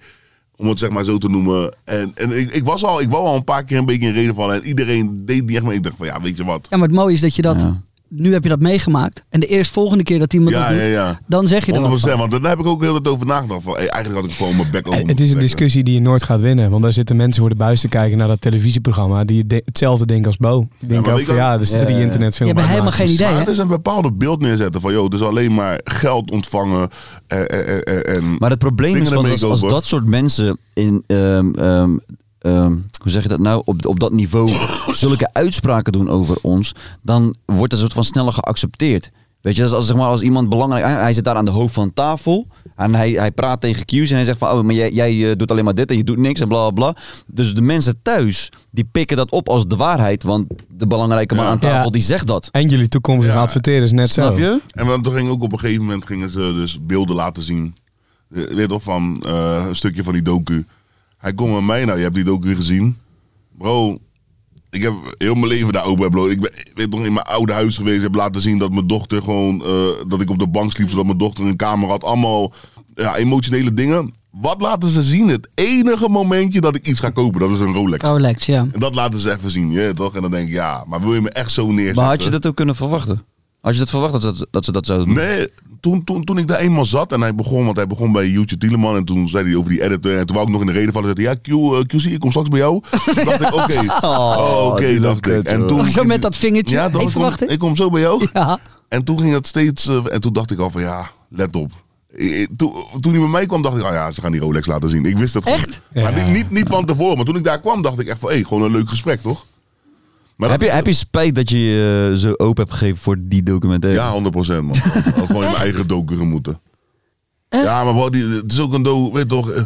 Om het zeg maar zo te noemen. En, en ik, ik was al, ik wou al een paar keer een beetje in reden vallen. En iedereen deed niet echt mee. Ik dacht van ja, weet je wat. ja, maar het mooie is dat je dat... Ja. Nu heb je dat meegemaakt. En de eerst volgende keer dat iemand Ja, dat doet, ja, ja. dan zeg je 100%. wat van. Want daar heb ik ook heel tijd over nagedacht. Van, hey, eigenlijk had ik gewoon mijn bek over Het is een trekken. discussie die je nooit gaat winnen. Want daar zitten mensen voor de buis te kijken naar dat televisieprogramma. Die de- hetzelfde denken als Bo. Die denken maar ook van ja, wat- er zitten die Ja. internetfilm Je hebt helemaal geen idee, Maar hè? het is een bepaalde beeld neerzetten van, joh, het is alleen maar geld ontvangen. eh, eh, eh, eh, en Maar het probleem is van als, als dat soort mensen in, ehm, ehm, ehm, hoe zeg je dat nou, op, op dat niveau zulke uitspraken doen over ons, dan wordt dat soort van sneller geaccepteerd. Weet je, als, als, zeg maar, als iemand belangrijk, hij, hij zit daar aan de hoofd van tafel en hij, hij praat tegen Q's en hij zegt van, oh, maar jij, jij eh, doet alleen maar dit en je doet niks en bla bla bla. Dus de mensen thuis, die pikken dat op als de waarheid, want de belangrijke man Ja. aan tafel, Ja. die zegt dat. En jullie toekomstige Ja. adverteerders net Snap zo. je? En dan ging ook op een gegeven moment gingen ze dus beelden laten zien. Je weet toch van eh, een stukje van die docu. Hij komt met mij, nou je hebt die docu gezien. Bro, ik heb heel mijn leven daar ook bij bloot. Ik ben ik weet toch in mijn oude huis geweest. heb laten zien dat mijn dochter gewoon, eh, dat ik op de bank sliep zodat mijn dochter een kamer had. Allemaal ja, emotionele dingen. Wat laten ze zien? Het enige momentje dat ik iets ga kopen, dat is een Rolex. Rolex, ja. En dat laten ze even zien, je weet toch? En dan denk ik, ja, maar wil je me echt zo neerzetten? Maar had je dat ook kunnen verwachten? Had je dat verwacht dat, ze- dat ze dat zouden doen? Nee, toen, toen, toen ik daar eenmaal zat en hij begon, want hij begon bij YouTube Tieleman en toen zei hij over die editor en toen wou ik nog in de reden vallen. Zei hij, ja, Q, eh, QC, ik kom straks bij jou. Toen dacht ik, oké, oh, oké, is dacht ik. En toen, zo met dat vingertje. ja, ik, kom, wachten. ik kom zo bij jou. Ja. En toen ging het steeds, eh, en toen dacht ik al van ja, let op. Toen, toen hij bij mij kwam, dacht ik, oh ja, ze gaan die Rolex laten zien. Ik wist het gewoon. Echt? Maar Ja. niet, niet, niet van tevoren. Maar toen ik daar kwam, dacht ik echt van, hé, gewoon een leuk gesprek, toch? Maar Heb je, heb je spijt dat je je zo open hebt gegeven voor die documentaire? Ja, 100% man. Had had gewoon in mijn eigen docu moeten. Eh? Ja, maar die, het is ook een do, weet toch, eh,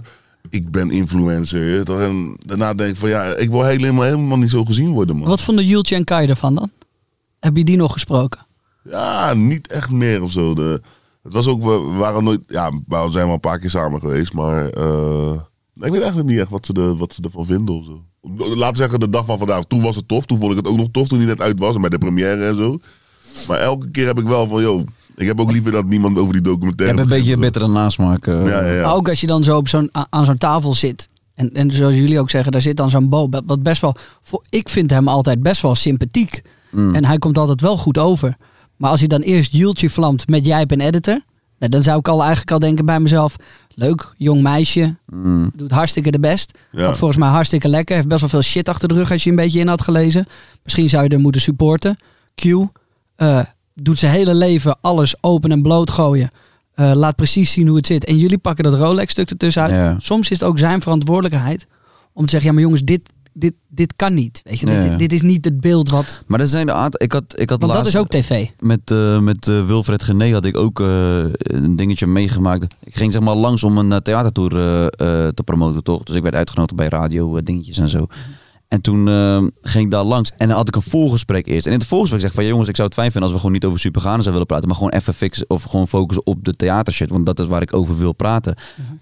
ik ben influencer, toch. En daarna denk ik van ja, ik wil helemaal, helemaal niet zo gezien worden, man. Wat vonden Jultje en Kai ervan dan? Heb je die nog gesproken? Ja, niet echt meer of zo. De, het was ook, we waren nooit, ja, we zijn wel een paar keer samen geweest, maar eh, ik weet eigenlijk niet echt wat ze, de, wat ze ervan vinden of zo. Laten we zeggen, de dag van vandaag, toen was het tof. Toen vond ik het ook nog tof toen hij net uit was en bij de première en zo. Maar elke keer heb ik wel van, joh, ik heb ook liever dat niemand over die Je documentaire hebt een beetje een bittere nasmaak. Ja, ja, ja. Maar ook als je dan zo op zo'n, aan zo'n tafel zit. En, en zoals jullie ook zeggen, daar zit dan zo'n Bo. Wat best wel. Voor, ik vind hem altijd best wel sympathiek. Mm. En hij komt altijd wel goed over. Maar als hij dan eerst Jultje vlamt met jij en editor. Nou, dan zou ik al eigenlijk al denken bij mezelf. Leuk, jong meisje. Mm. Doet hartstikke de best. Ja. Volgens mij hartstikke lekker. Heeft best wel veel shit achter de rug als je een beetje in had gelezen. Misschien zou je er moeten supporten. Q eh, doet zijn hele leven alles open en bloot gooien. Eh, laat precies zien hoe het zit. En jullie pakken dat Rolex-stuk ertussen uit. Ja. Soms is het ook zijn verantwoordelijkheid om te zeggen: ja, maar jongens, dit, dit, dit kan niet. Weet je, Ja. dit, dit is niet het beeld wat. Maar er zijn een aantal... Ik had, ik had Want dat laatst- is ook tv. Met, eh, met eh, Wilfred Gené had ik ook eh, een dingetje meegemaakt. Ik ging zeg maar langs om een theatertour te promoten, toch? Dus ik werd uitgenodigd bij radio dingetjes en zo. En toen eh, ging ik daar langs en dan had ik een voorgesprek eerst. En in het voorgesprek zeg ik van ja, jongens, ik zou het fijn vinden als we gewoon niet over superganen zou willen praten, maar gewoon even fixen of gewoon focussen op de theatershit, want dat is waar ik over wil praten.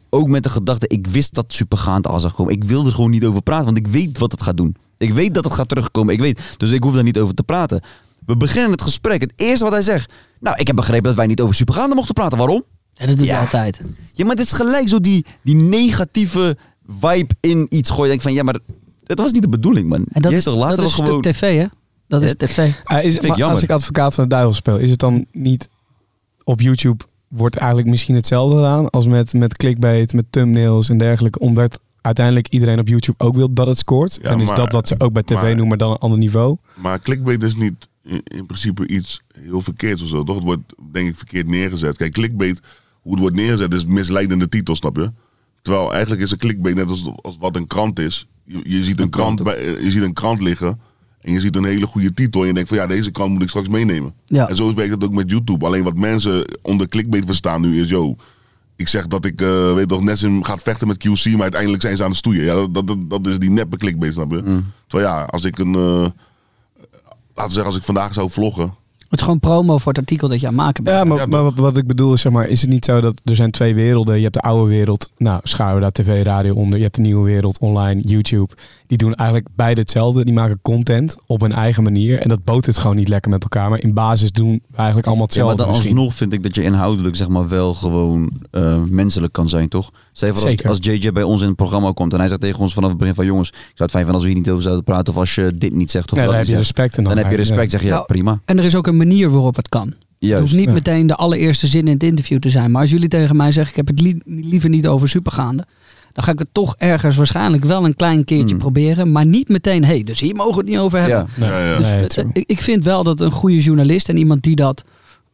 Ook met de gedachte, ik wist dat supergaand al zou komen. Ik wil er gewoon niet over praten, want ik weet wat het gaat doen. Ik weet dat het gaat terugkomen. Ik weet, dus ik hoef daar niet over te praten. We beginnen het gesprek. Het eerste wat hij zegt. Nou, ik heb begrepen dat wij niet over supergaande mochten praten. Waarom? Ja, dat doet Ja. hij altijd. Ja, maar dit is gelijk zo die, die negatieve vibe in iets gooien. Denk van, ja, maar het was niet de bedoeling, man. En dat Je is, toch, laten dat is gewoon... stuk tv, hè? Dat is tv. Is, ik maar jammer. als ik advocaat van de duivel speel, is het dan niet op YouTube wordt eigenlijk misschien hetzelfde gedaan als met, met clickbait, met thumbnails en dergelijke, omdat uiteindelijk iedereen op YouTube ook wil dat het scoort. Ja, en is maar- dat wat ze ook bij tv maar- noemen, maar dan een ander niveau. Maar clickbait is niet in, in principe iets heel verkeerds of zo, toch? Het wordt denk ik verkeerd neergezet. Kijk, clickbait, hoe het wordt neergezet, is misleidende titel, snap je? Terwijl eigenlijk is een clickbait net als, als wat een krant is. Je, je, ziet een krant bij, je ziet een krant liggen en je ziet een hele goede titel en je denkt van ja, deze krant moet ik straks meenemen. Ja. En zo werkt het ook met YouTube. Alleen wat mensen onder clickbait verstaan nu is, yo, ik zeg dat ik, eh, weet toch, Nessim gaat vechten met QC, maar uiteindelijk zijn ze aan het stoeien. Ja, dat, dat, dat is die neppe clickbait, snap je? Mm. Terwijl ja, als ik een, eh, laten we zeggen, als ik vandaag zou vloggen, Het is gewoon promo voor het artikel dat je aan het maken bent. Ja, maar, Ja, maar wat, wat ik bedoel is, zeg maar, is het niet zo dat er zijn twee werelden. Je hebt de oude wereld, nou, scharen we daar tv, radio onder. Je hebt de nieuwe wereld, online, YouTube. Die doen eigenlijk beide hetzelfde. Die maken content op hun eigen manier. En dat boot het gewoon niet lekker met elkaar. Maar in basis doen we eigenlijk allemaal Ja, maar hetzelfde dan misschien. alsnog vind ik dat je inhoudelijk zeg maar wel gewoon eh, menselijk kan zijn, toch? Stel voor als, Zeker. als JJ bij ons in het programma komt en hij zegt tegen ons vanaf het begin van jongens, ik zou het fijn vinden als we hier niet over zouden praten of als je dit niet zegt of Nee, dat dan heb je respect. En Dan heb je respect, zeg je ja, Nou, prima. En er is ook een manier waarop het kan. Het Juist. hoeft niet ja. meteen de allereerste zin in het interview te zijn. Maar als jullie tegen mij zeggen, ik heb het li- liever niet over supergaande. Dan ga ik het toch ergens waarschijnlijk wel een klein keertje Hmm. proberen. Maar niet meteen, hé, dus hier mogen we het niet over hebben. Ja. Nee, Ja, ja. nee, Dus, het is- eh, ik, ik vind wel dat een goede journalist en iemand die dat,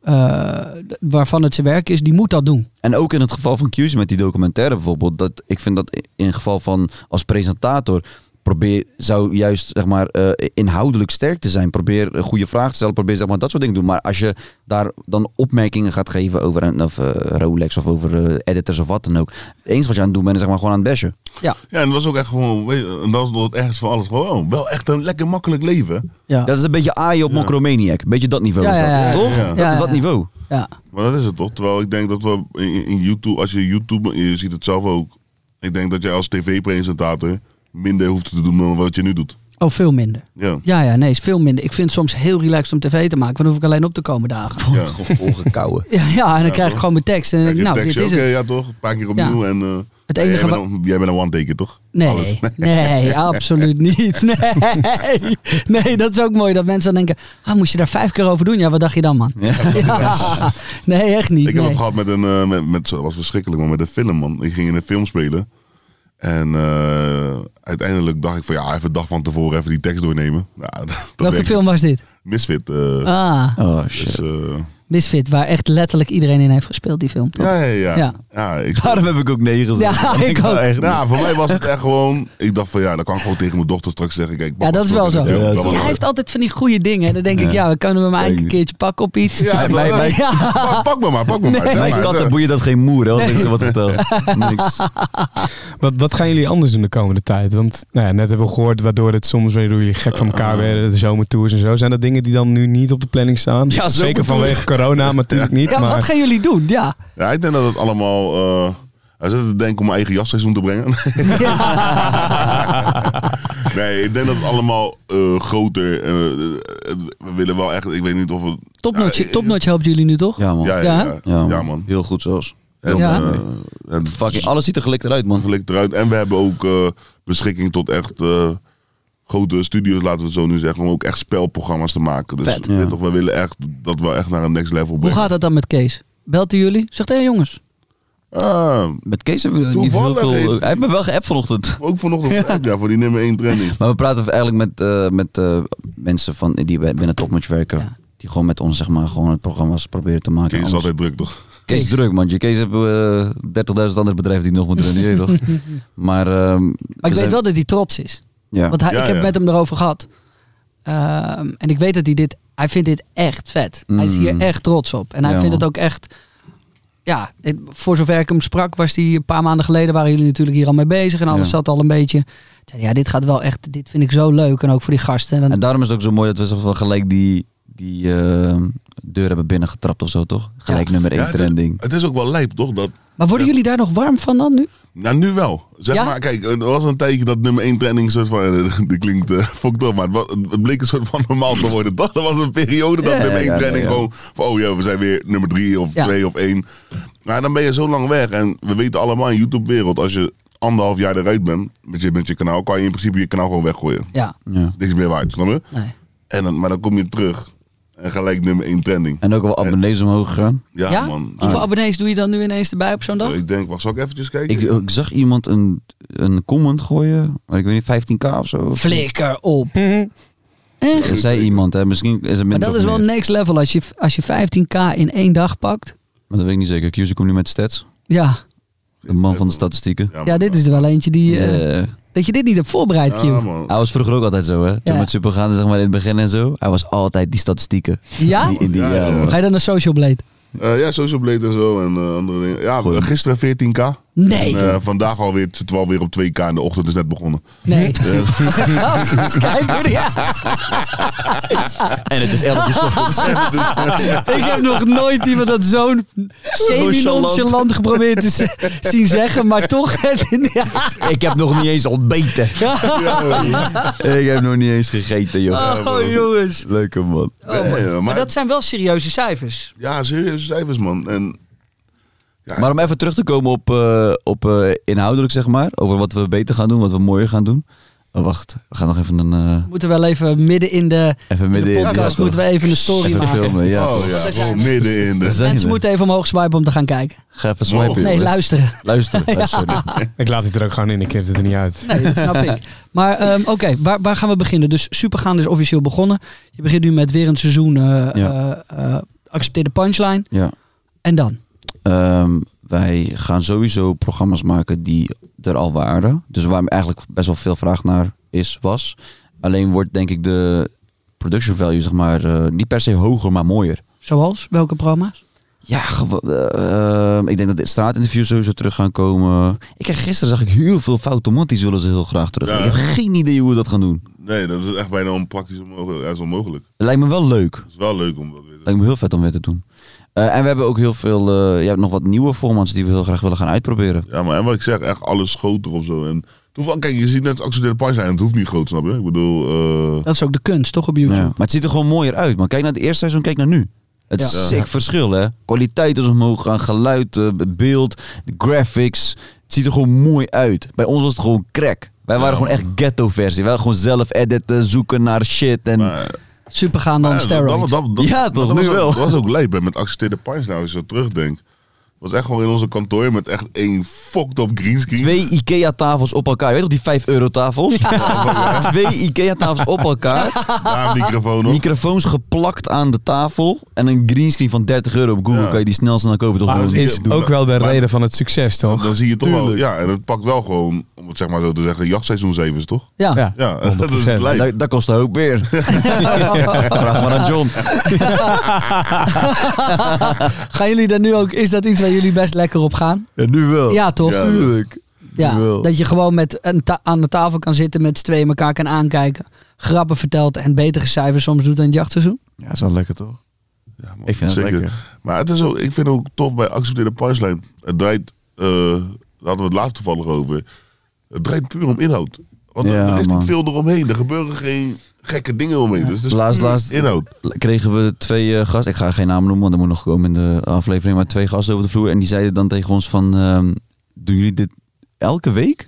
eh, waarvan het zijn werk is, die moet dat doen. En ook in het geval van QC met die documentaire bijvoorbeeld. Dat, ik vind dat in het geval van als presentator. Probeer, zou juist zeg maar, eh, inhoudelijk sterk te zijn. Probeer een goede vragen te stellen. Probeer zeg maar, dat soort dingen te doen. Maar als je daar dan opmerkingen gaat geven over een of, eh, Rolex of over eh, editors of wat dan ook. Eens wat je aan het doen bent, is zeg maar gewoon aan het bashen. Ja, en het was ook echt gewoon, weet je, en dat was nog het ergste van alles. Gewoon, wel echt een lekker makkelijk leven. Ja. Dat is een beetje AI op Ja. Beetje dat niveau Ja, is dat, ja, ja. toch? Ja. Dat Ja, is ja, dat ja. niveau. ja. Maar dat is het toch? Terwijl ik denk dat we in, in YouTube, als je YouTube, je ziet het zelf ook. Ik denk dat jij als tv-presentator minder hoeft te doen dan wat je nu doet. Oh, veel minder. Ja. Ja, ja, nee, is veel minder. Ik vind het soms heel relaxed om tv te maken. Want dan hoef ik alleen op te komen dagen. ja. Volgekouwen. Ja, ja en dan krijg ik gewoon mijn tekst. En dan denk ik, Kijk, nou, dit is tekstje, het. oké, ja toch? Een paar keer opnieuw en... eh, Het enige jij, bent een, jij bent een one-taker, toch? Nee, Alles. nee, absoluut niet. Nee. nee, dat is ook mooi dat mensen dan denken... Ah, moest je daar vijf keer over doen? Ja, wat dacht je dan, man? Ja. Nee, echt niet. Ik heb nee. het gehad met een, eh, met, met, was verschrikkelijk, maar met een film, man. Ik ging in een film spelen. En eh, uiteindelijk dacht ik van, ja, even een dag van tevoren even die tekst doornemen. Ja, dat, dat Welke film was dit? Misfit. eh, Ah, Oh dus, shit. eh, Misfit, waar echt letterlijk iedereen in heeft gespeeld, die film. toch? ja, ja, ja. Ja. ja. ik, Daarom heb ik ook nee gezegd. Ja, ik nou ook. echt ja, voor mij was het echt gewoon... Ik dacht van, ja, dan kan ik gewoon tegen mijn dochter straks zeggen. Kijk, Ja, dat is wel zo. Ja, Ja, hij heeft altijd van die goede dingen. En dan denk ik, ja, we kunnen hem eigenlijk een keertje pakken op iets. Ja, Mijn- mijn- mijn- Ja. Pak, pak me maar, pak me maar. Mijn katten boeien dat geen moer, hè, als ik ze wat vertel. Niks. Wat, wat gaan jullie anders doen de komende tijd? Want nou ja, net hebben we gehoord waardoor het soms waardoor jullie gek van elkaar werden, de zomertours en zo. Zijn dat dingen die dan nu niet op de planning staan? Ja, Zeker vanwege corona, maar natuurlijk niet. Ja, maar wat gaan jullie doen? Ja. Ja, ik denk dat het allemaal... eh hij zit te denken om mijn eigen jasseizoen te brengen. nee, ik denk dat het allemaal eh, groter... eh, het- we willen wel echt... Ik weet niet of het... Topnotch, Ja, Topnotch helpt jullie nu toch? Ja, man. Ja, Ja, ja, Ja? ja, man. Heel goed zelfs. En, Ja. en Fucking, alles ziet er gelikt eruit, man. gelikt eruit. En we hebben ook eh, beschikking tot echt eh, grote studio's, laten we het zo nu zeggen, om ook echt spelprogramma's te maken. Dus Vet. weet Ja. toch, we willen echt dat we echt naar een next level Hoe brengen. gaat het dan met Kees? Belt hij jullie? Zegt hij, jongens. Ah, Met Kees hebben we niet heel veel... heeft- Hij heeft me wel geappt vanochtend. ook vanochtend ja. ja, voor die nummer 1 training. Maar we praten eigenlijk met, eh, met eh, mensen van, die binnen Topnotch werken. Ja. Die gewoon met ons zeg maar, gewoon het programma's proberen te maken. Kees is altijd druk, toch? Kees is Kees. druk, man. Je Kees hebben we 30.000 andere bedrijven die nog moeten runnen. toch? Maar, ehm, Maar we ik zijn- weet wel dat hij trots is. Ja. Want hij, Ja, ik heb ja. met hem erover gehad. Ehm, en ik weet dat hij dit... Hij vindt dit echt vet. Hij is hier Mm. echt trots op. En hij Ja, vindt man. het ook echt... Ja, het- voor zover ik hem sprak, was hij een paar maanden geleden... waren jullie natuurlijk hier al mee bezig en alles Ja. zat al een beetje... Ja, dit gaat wel echt... Dit vind ik zo leuk. En ook voor die gasten. Want, En daarom is het ook zo mooi dat we zo van gelijk die, die, eh, deur hebben binnengetrapt of zo, toch? Gelijk nummer 1 Ja, het, is, trending. het is ook wel lijp, toch? Dat, Maar worden jullie daar nog warm van dan nu? nou, nu wel. Zeg Ja? maar, kijk, er was een tijdje dat nummer 1 trending soort van... Die klinkt uh, fucked up, maar het, bleek een soort van normaal te worden, toch? Er was een periode dat Ja, nummer 1 ja, ja, trending ja. gewoon... Van, oh ja, we zijn weer nummer 3 of Ja. 2 of 1. Maar dan ben je zo lang weg. En we weten allemaal in YouTube-wereld, als je anderhalf jaar eruit bent met je, met je kanaal... kan je in principe je kanaal gewoon weggooien. Ja, Ja. Niks meer waard, snap je? nee. En dan, maar dan kom je terug en gelijk nummer 1 trending. En ook wel abonnees omhoog gegaan. Ja, Ja? man. Hoeveel abonnees doe je dan nu ineens erbij op zo'n dag? Ik denk, wacht, zal ik eventjes kijken? Ik, ik zag iemand een, een comment gooien, maar ik weet niet, 15k of zo. Flikker op. Mhm. Echt? Er zei iemand, hè, misschien is het Maar minder dat of is wel meer. next level als je, als je 15k in één dag pakt. Maar dat weet ik niet zeker. Q's komt nu met stats. Ja, De man van de statistieken. Ja, ja dit is er wel eentje die... eh, Eh, Dat je dit niet hebt voorbereid, Q. Ja, man. hij was vroeger ook altijd zo, hè? Toen Ja. met Supergaande, zeg maar, in het begin en zo. Hij was altijd die statistieken. Ja? Die, in die, Ja, ja, ja. man. Ga je dan naar Social Blade? Eh, ja, Social Blade en zo en eh, andere dingen. Ja, gisteren 14k. Nee. En, eh, vandaag alweer, het zit wel weer op 2k en de ochtend is net begonnen. Nee. Eens kijken. Ja. En het is 11 uur ochtends. Ik heb nog nooit iemand dat zo'n semi-nonchalant geprobeerd te zien zeggen, maar toch. ja. Ik heb nog niet eens ontbeten. ik heb nog niet eens gegeten, joh. Oh, jongens. Leuke man. Oh, man. Nee, eh, Maar maar, dat zijn wel serieuze cijfers. Ja, serieuze cijfers, man. En, ja, Maar om even terug te komen op, eh, op eh, inhoudelijk, zeg maar. Over wat we beter gaan doen, wat we mooier gaan doen. Oh, wacht, we gaan nog even een... eh, We moeten wel even midden in de, even in midden de in podcast ja, moeten we even een story Even maken. filmen, ja. oh ja, midden in de... Mensen moeten even omhoog swipen om te gaan kijken. Ga even Of swipen. Nee, jongens. luisteren. Luisteren. luisteren. Ik laat het er ook gewoon in, ik knip het er niet uit. Nee, dat snap ik. Maar ehm, oké, waar, waar gaan we beginnen? Dus Supergaan is officieel begonnen. Je begint nu met weer een seizoen eh Ja. eh, eh, accepteer de punchline. ja. En dan? Ehm, wij gaan sowieso programma's maken die er al waren. Dus waar eigenlijk best wel veel vraag naar is, was. Alleen wordt denk ik de production value zeg maar eh, niet per se hoger, maar mooier. Zoals? Welke programma's? Ja, eh, ehm, ik denk dat dit straatinterviews sowieso terug gaan komen. Ik heb gisteren zag ik heel veel fotomonties willen ze heel graag terug. Ja. Ik heb geen idee hoe we dat gaan doen. Nee, dat is echt bijna onpraktisch onmogelijk. Ja, is onmogelijk. Het lijkt me wel leuk. Het is wel leuk om dat weer te Lijkt me heel vet om weer te doen. Eh, en we hebben ook heel veel, eh, ja, nog wat nieuwe formats die we heel graag willen gaan uitproberen. Ja, maar en wat ik zeg, echt alles groter of zo. En toevallig, kijk, je ziet net accidentele punchline en het hoeft niet groot, snap je? Ik bedoel, eh, Dat is ook de kunst, toch, op YouTube? Ja. Maar het ziet er gewoon mooier uit. Maar kijk naar het eerste seizoen, kijk naar nu. Het is Ja. sick verschil, hè. Kwaliteit is omhoog gaan, geluid, beeld, de graphics. Het ziet er gewoon mooi uit. Bij ons was het gewoon crack. Wij waren Ja, gewoon echt ghetto versie. Wij waren gewoon zelf editen, zoeken naar shit. En maar, Supergaan dan maar steroids. dat- dat- dat- Ja, toch, dat nu was wel. Ook, dat was ook hè, met accepteerde punchline, als je zo terugdenkt. Was echt gewoon in onze kantoor met echt één fucked up greenscreen. twee Ikea-tafels op elkaar. Je weet toch die 5 euro tafels? Twee Ikea-tafels op elkaar. Daar een microfoon op. Microfoons geplakt aan de tafel. En een greenscreen van 30 euro op Google. Ja. Kan je die snel snel kopen. Toch Maar dat is doen. ook wel de Maar- reden van het succes, toch? Dan zie je toch wel, ja, en het pakt wel gewoon, om het zeg maar zo te zeggen, jachtseizoensevens, toch? Ja. Ja, Ja, 100%. dat is. Dat, dat kost ook weer. Vraag maar aan John. Gaan jullie daar nu ook, is dat iets waar jullie best lekker op gaan? Ja, nu wel. Ja, toch? Ja. Tuurlijk. Ja, Wel. dat je gewoon met een aan de tafel kan zitten met z'n tweeën elkaar kan aankijken. Grappen vertelt en betere cijfers soms doet dan het jachtseizoen. Ja, is wel lekker toch? Ja, man, Ik vind het zeker. lekker. Maar het is ook, ik vind het ook tof bij accepteerde punchline. Het draait, eh, daar hadden we het laatst toevallig over. Het draait puur om inhoud. Want er- Ja, er is man. niet veel eromheen. Er gebeuren geen gekke dingen omheen. Dus is Laatst- laatst- inhoud. Kregen we twee eh, gasten. Ik ga geen namen noemen, want dat moet nog komen in de aflevering. Maar twee gasten over de vloer. En die zeiden dan tegen ons van... ehm, doen jullie dit elke week?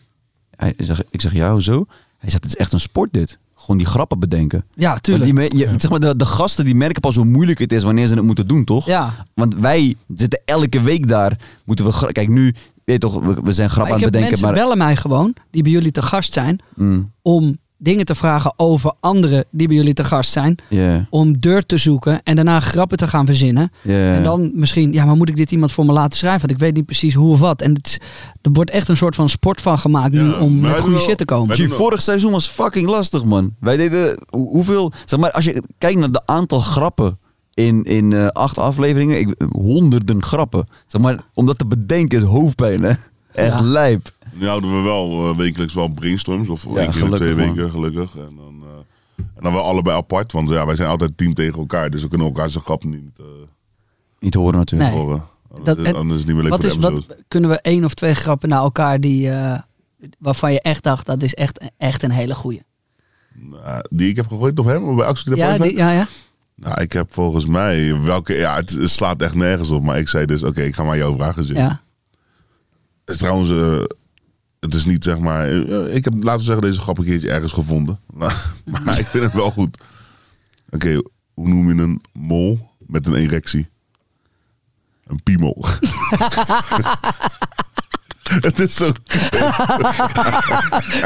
Hij zegt, ik zeg, ja, hoezo? Hij zegt, het is echt een sport dit. Gewoon die grappen bedenken. Ja, Want tuurlijk. die, je, zeg maar, de, de gasten die merken pas hoe moeilijk het is wanneer ze het moeten doen, toch? Ja, Want wij zitten elke week daar. Moeten we... Kijk, nu... Weet je toch, we, we zijn maar grappen ik aan het heb bedenken. mensen Maar, bellen mij gewoon, die bij jullie te gast zijn, Mm, om dingen te vragen over anderen die bij jullie te gast zijn. ja, Om deur te zoeken en daarna grappen te gaan verzinnen. ja. En dan misschien, ja, maar moet ik dit iemand voor me laten schrijven? Want ik weet niet precies hoe of wat. En het is, er wordt echt een soort van sport van gemaakt nu Ja, om met goede shit te komen. vorig seizoen was fucking lastig, man. Wij deden hoe- hoeveel, zeg maar, als je kijkt naar de aantal grappen in, in eh, acht afleveringen, ik, honderden grappen. Zeg maar, om dat te bedenken is hoofdpijn, hè? Echt Ja. lijp. Nu houden we wel eh, wekelijks wel brainstorms. Of één keer in de twee man. weken, gelukkig. En dan, eh, en dan wel allebei apart, want ja, wij zijn altijd team tegen elkaar. Dus we kunnen elkaar zijn grap niet eh, Niet horen natuurlijk. Nee. horen. Anders, Dat- anders is het niet meer leuk Wat voor is, wat, kunnen we één of twee grappen naar elkaar die, eh, waarvan je echt dacht, dat is echt, echt een hele goeie. Nou, die ik heb gegooid op hem, bij Axel de Ja, die, ja, ja. Nou, ik heb volgens mij, welke, ja, het, slaat echt nergens op. Maar ik zei dus, oké, ik ga maar jou vragen. Jim. ja. Het is trouwens, eh, het is niet zeg maar, eh, ik heb laten we zeggen deze grap een keertje ergens gevonden. maar maar ik vind het wel goed. Oké, hoe noem je een mol met een erectie? Een piemel. het is zo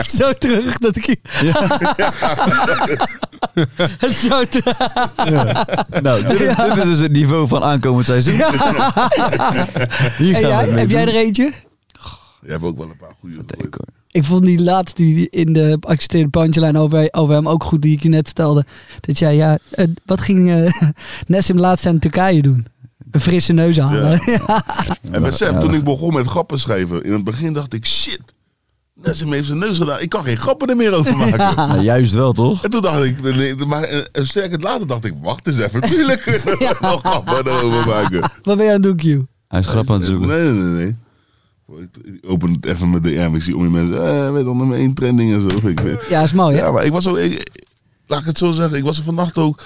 Zo terug dat ik... Het is zo terug. Nou, dit is, dit is dus het niveau van aankomend seizoen. Hier En gaan we jij, heb jij er eentje? Je hebt ook wel een paar goede. Ik vond die laatste die in de accepteerde punchline over, over hem ook goed, die ik je net vertelde. Dat jij, ja, eh, wat ging eh Nessim laatst in Turkije doen? Een frisse neus halen. Ja. En besef, Ja, toen ik begon met grappen schrijven, in het begin dacht ik, shit, Nessim heeft zijn neus gedaan. Ik kan geen grappen er meer over maken. Nou, juist wel, toch? En toen dacht ik, nee, maar eh, een sterk later dacht ik, wacht eens even, natuurlijk kunnen we nog grappen erover maken. Wat ben je aan het doen, Q? Hij is grappig aan het zoeken. Nee, nee, nee. Ik open het even met DM, ik zie om je mensen, eh, weet al, nummer 1 trending en zo. Ik, weet- Ja, is mooi, hè? ja, maar ik was zo, ik- laat ik het zo zeggen, ik was er vannacht ook,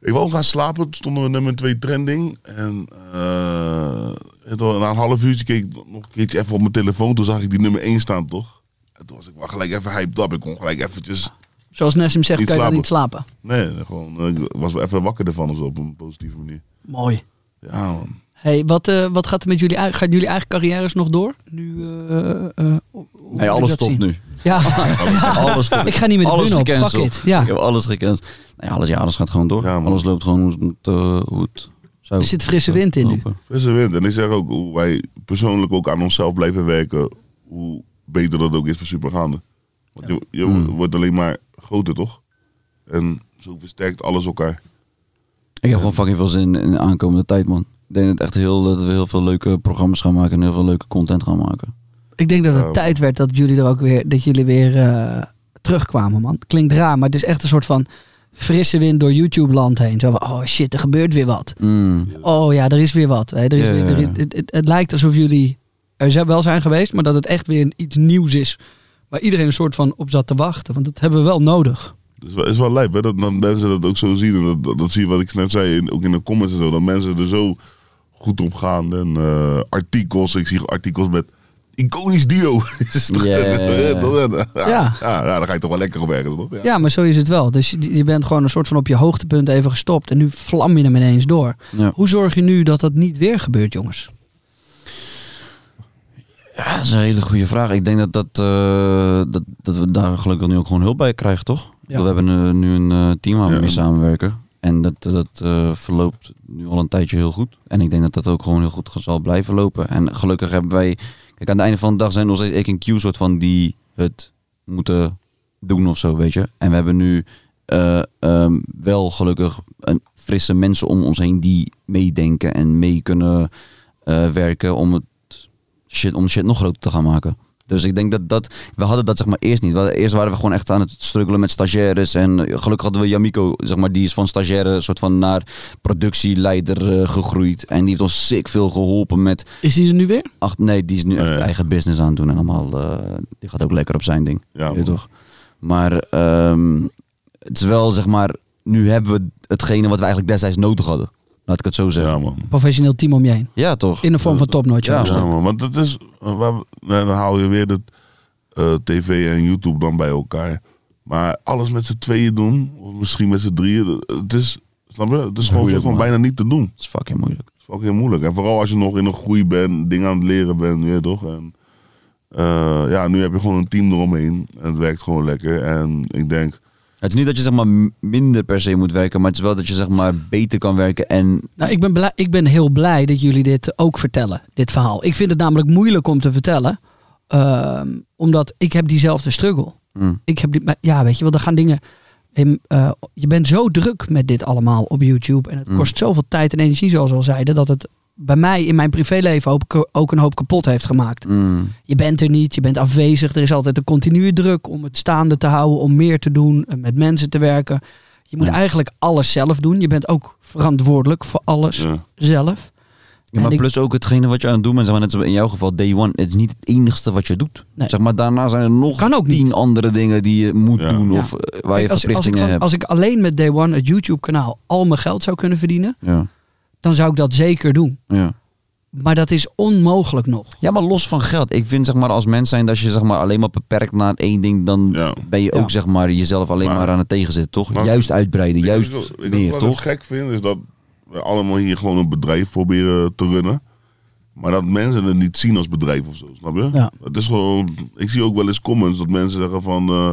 ik wou gaan slapen, toen stonden we nummer 2 trending. En het was- na een half uurtje keek ik nog een keertje even op mijn telefoon, toen zag ik die nummer 1 staan, toch? En toen was ik wel gelijk even hyped up, ik kon gelijk eventjes... Zoals Nessim zegt, kan je dan niet slapen. Nee, gewoon, eh, ik was wel even wakker ervan of zo, op een positieve manier. Mooi. Ja, man. Hey, wat, eh, wat gaat er met jullie uit? Gaan jullie eigen carrières nog door? Nu, eh, eh, Nee, alles stopt zien? nu. Ja, Alles stopt. ik ga niet meer de alles op. Fuck it. Ja. Ik heb alles gecanceld. Nee, alles, ja, alles gaat gewoon door. Ja, alles loopt gewoon hoe het, hoe het zou Er zit frisse wind in nu. Frisse wind. En ik zeg ook hoe wij persoonlijk ook aan onszelf blijven werken, hoe beter dat ook is voor supergaande. Want je, je Mm. wordt alleen maar groter, toch? En zo versterkt alles elkaar. Ik heb gewoon fucking veel zin in de aankomende tijd, man. Ik denk dat, echt heel, dat we heel veel leuke programma's gaan maken en heel veel leuke content gaan maken. Ik denk dat het Ja. tijd werd dat jullie er ook weer, dat jullie weer eh, terugkwamen, man. Klinkt raar, maar het is echt een soort van frisse wind door YouTube-land heen. Zo van, oh shit, er gebeurt weer wat. Mm. Oh ja, er is weer wat. Hè. Er is Ja, weer, ja, er is- het, het, het lijkt alsof jullie er wel zijn geweest, maar dat het echt weer iets nieuws is. Waar iedereen een soort van op zat te wachten. Want dat hebben we wel nodig. Het is wel, is wel lijp, hè? Dat, dat mensen dat ook zo zien. En dat, dat, dat zie je wat ik net zei, in, ook in de comments en zo. Dat mensen er zo goed op gaan. En eh, artikels, ik zie artikels met iconisch duo. Is toch- Ja, ja, ja. toch? ja, Ja. ja. ja, daar ga je toch wel lekker op werken, toch? Ja. Ja, maar zo is het wel. Dus je, je bent gewoon een soort van op je hoogtepunt even gestopt. En nu vlam je hem ineens door. Ja. Hoe zorg je nu dat dat niet weer gebeurt, jongens? Ja, dat is een hele goede vraag. Ik denk dat, dat, eh, dat, dat we daar gelukkig nu ook gewoon hulp bij krijgen, toch? Ja. We hebben eh, nu een eh, team waar we Ja. mee samenwerken. En dat, dat eh, verloopt nu al een tijdje heel goed. En ik denk dat dat ook gewoon heel goed zal blijven lopen. En gelukkig hebben wij... Kijk, aan het einde van de dag zijn er nog steeds ik en Q soort van die het moeten doen of zo, weet je. En we hebben nu eh, ehm, wel gelukkig een frisse mensen om ons heen die meedenken en mee kunnen eh, werken om het shit, om shit nog groter te gaan maken. Dus ik denk dat dat... We hadden dat zeg maar eerst niet. Eerst waren we gewoon echt aan het struggelen met stagiaires. En eh, gelukkig hadden we Yamiko, zeg maar, die is van stagiaire soort van naar productieleider eh, gegroeid. En die heeft ons sick veel geholpen met... Is die er nu weer? Ach, nee, die is nu echt Nee. eigen business aan het doen. En allemaal, eh, die gaat ook lekker op zijn ding. Ja, Weet toch? Maar ehm, het is wel, zeg maar... Nu hebben we hetgene wat we eigenlijk destijds nodig hadden. Laat ik het zo zeggen. Ja, Ja, man. Professioneel team om je heen. toch? In de vorm van topnotch. Ja. Ja, man, want het is, eh, waar we- dan haal je weer de eh, tv en YouTube dan bij elkaar. Maar alles met z'n tweeën doen, of misschien met z'n drieën, dat- het is, snap je? Het is gewoon Moeilijk, man. bijna niet te doen. Dat is fucking moeilijk. Het is fucking moeilijk. En vooral als je nog in een groei bent, dingen aan het leren bent, weet je toch? En eh, ja, nu heb je gewoon een team eromheen. En het werkt gewoon lekker. En ik denk, Het is niet dat je zeg maar minder per se moet werken, maar het is wel dat je zeg maar beter kan werken en Nou, ik ben, blij, ik ben heel blij dat jullie dit ook vertellen, dit verhaal. Ik vind het namelijk moeilijk om te vertellen. ehm, omdat ik heb diezelfde struggle. mm, Ik heb die, maar ja, weet je wel, er gaan dingen... in, eh, je bent zo druk met dit allemaal op YouTube. En het Mm. kost zoveel tijd en energie, zoals we al zeiden. Dat het bij mij in mijn privéleven ook, ook een hoop kapot heeft gemaakt. Mm. Je bent er niet, je bent afwezig. Er is altijd een continue druk om het staande te houden, om meer te doen, eh, met mensen te werken. Je moet Ja. eigenlijk alles zelf doen. Je bent ook verantwoordelijk voor alles Ja. zelf. Ja, maar En ik- plus ook hetgene wat je aan het doen bent, zeg maar, net zoals in jouw geval, day one, het is niet het enigste wat je doet. Nee. Zeg maar, daarna zijn er nog Kan ook niet. tien andere dingen die je moet Ja. doen of eh, waar je Kijk, als, als, ik verplichtingen van- hebt. als ik alleen met Day One, het YouTube-kanaal, al mijn geld zou kunnen verdienen, Ja. Dan zou ik dat zeker doen. Ja. Maar dat is onmogelijk nog. ja, maar los van geld. Ik vind zeg maar als mens zijn dat je zeg maar alleen maar beperkt naar één ding, dan Ja. ben je ook Ja. zeg maar jezelf alleen maar, Maar- aan het tegenzetten, toch? Maar- juist uitbreiden, Ik- juist ik, ik, meer, wat toch? ik gek vind is dat we allemaal hier gewoon een bedrijf proberen te runnen. Maar dat mensen het niet zien als bedrijf of zo, snap je? Ja. Het is gewoon, ik zie ook wel eens comments dat mensen zeggen van... eh,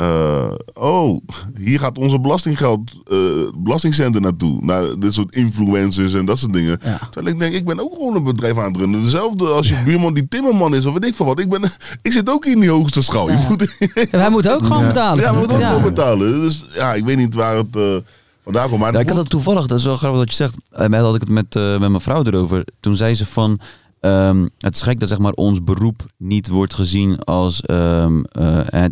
eh, oh, hier gaat onze belastinggeld, eh belastingcenten naartoe. Naar dit soort influencers en dat soort dingen. Ja. Terwijl ik denk, ik ben ook gewoon een bedrijf aan het runnen. Dezelfde als je buurman die timmerman is of weet ik van wat. Ik, ben, ik zit ook in die hoogste schaal. Je Ja. moet, Ja, wij moeten ook gewoon Ja. betalen. ja, we moeten ook Ja. gewoon betalen. Dus ja, ik weet niet waar het eh, vandaan komt. Maar Ja, ik het had dat toevallig, dat is wel grappig dat je zegt. Met had ik het met, eh, met mijn vrouw erover. Toen zei ze van, ehm, het is gek dat zeg maar, ons beroep niet wordt gezien als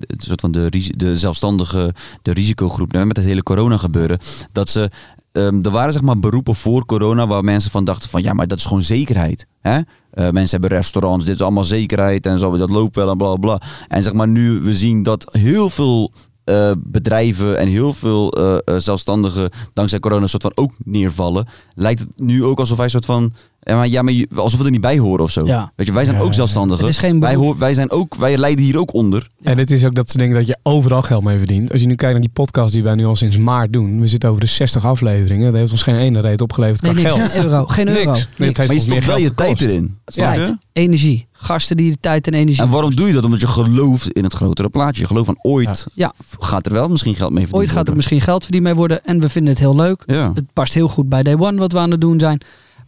het soort van de, de zelfstandige, de risicogroep. Nou, met het hele corona gebeuren. Dat ze, ehm, er waren zeg maar beroepen voor corona waar mensen van dachten van, ja, maar dat is gewoon zekerheid. Hè? Eh, mensen hebben restaurants, dit is allemaal zekerheid en zo, dat loopt wel en bla bla. En zeg maar nu we zien dat heel veel eh, bedrijven en heel veel zelfstandigen dankzij corona een soort van ook neervallen, lijkt het nu ook alsof wij soort van ja, maar, ja, maar je- alsof we er niet bij horen of zo. Ja. Weet je, wij zijn Ja, ook zelfstandigen. Het is geen wij, hoor, wij zijn ook, wij lijden hier ook onder. En het is ook dat ze denken dat je overal geld mee verdient. Als je nu kijkt naar die podcast die wij nu al sinds maart doen. We zitten over de 60 afleveringen. Dat heeft ons geen ene reet opgeleverd Nee, qua niks. geld. Geen euro. Geen euro. Nee, Niks. het heeft Maar je ons meer stopt wel geld je tijd erin. Tijd, energie. Gasten die de tijd en energie. En waarom doe je dat? Omdat je gelooft in het grotere plaatje. Je gelooft van ooit Ja. gaat er wel misschien geld mee verdiend Ooit gaat er misschien geld verdiend mee worden. En we vinden het heel leuk. Ja. Het past heel goed bij Day One wat we aan het doen zijn.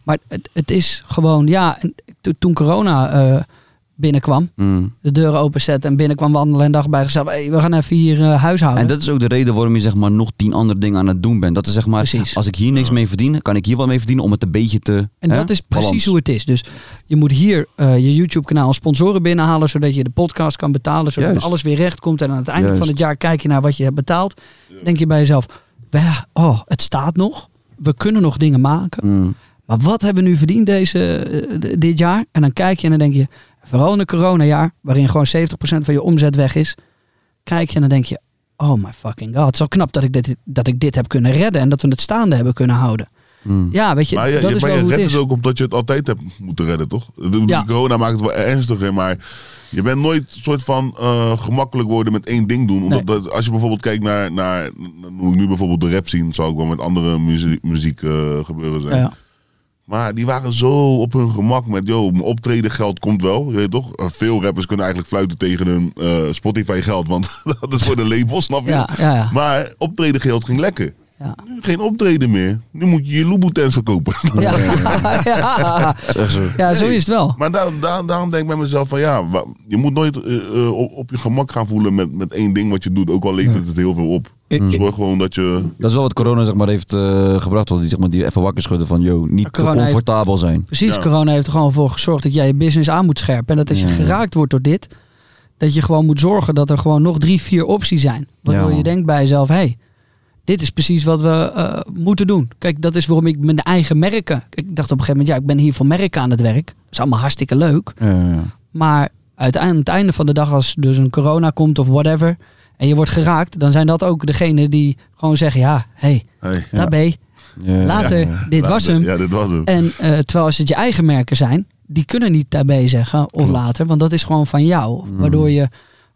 Maar het, het is gewoon, ja, en to- toen corona eh, binnenkwam, Mm. de deuren openzetten en binnenkwam wandelen en dacht bij zichzelf, hey, we gaan even hier eh huishouden. En dat is ook de reden waarom je zeg maar nog tien andere dingen aan het doen bent. Dat is zeg maar, Precies. als ik hier niks mee verdien, kan ik hier wel mee verdienen om het een beetje te... En hè, dat is precies balans. hoe het is. Dus je moet hier eh, je YouTube-kanaal sponsoren binnenhalen, zodat je de podcast kan betalen, zodat Juist. alles weer recht komt. En aan het einde Juist. van het jaar kijk je naar wat je hebt betaald. Denk je bij jezelf, "Bah, oh, het staat nog. We kunnen nog dingen maken. Mm. Maar wat hebben we nu verdiend deze, eh, dit jaar? En dan kijk je en dan denk je, vooral in een coronajaar, waarin gewoon 70% van je omzet weg is, kijk je en dan denk je, oh my fucking god, het is wel knap dat ik dit, dat ik dit heb kunnen redden en dat we het staande hebben kunnen houden. Mm. Ja, weet je, maar je, dat je, is maar wel je hoe het redt is. het ook omdat je het altijd hebt moeten redden, toch? De, Ja. Corona maakt het wel ernstiger, maar je bent nooit soort van eh, gemakkelijk worden met één ding doen. Omdat dat, als je bijvoorbeeld kijkt naar, naar, hoe ik nu bijvoorbeeld de rap zien, zou ook wel met andere muziek, muziek eh, gebeuren zijn. Ja, ja. Maar die waren zo op hun gemak met, joh, mijn optreden geld komt wel, je weet toch? Eh, veel rappers kunnen eigenlijk fluiten tegen hun eh, Spotify geld, want dat is voor de label, snap je? Ja, ja, ja. Maar optreden geld ging lekker. Ja. Geen optreden meer. Nu moet je je Louboutin verkopen. Ja. echt zo. ja, zo is het wel. Maar daar, daar, daarom denk ik bij mezelf van ja, je moet nooit eh, eh, op, op je gemak gaan voelen met, met één ding wat je doet. Ook al levert het heel veel op. Zorg gewoon dat je... Dat is wel wat corona zeg maar, heeft eh, gebracht. want Die, zeg maar, die even wakker schudden van, yo, niet te heeft- comfortabel zijn. Precies, Ja. corona heeft er gewoon voor gezorgd dat jij je business aan moet scherpen. En dat als je geraakt wordt door dit, dat je gewoon moet zorgen dat er gewoon nog drie, vier opties zijn. Waardoor Ja, je denkt bij jezelf, hé, hey, dit is precies wat we eh, moeten doen. Kijk, dat is waarom ik mijn eigen merken... Ik dacht op een gegeven moment, ja, ik ben hier voor merken aan het werk. Dat is allemaal hartstikke leuk. Ja, ja. Maar uiteindelijk, aan het einde van de dag, als dus een corona komt of whatever... en je wordt geraakt, dan zijn dat ook degenen die gewoon zeggen... ja, hé, hey, Hey, daar ben je. Ja. Later, Ja. dit was hem. Ja, dit was hem. En eh, terwijl als het je eigen merken zijn, die kunnen niet daarbij zeggen of later, want dat is gewoon van jou. Mm. Waardoor je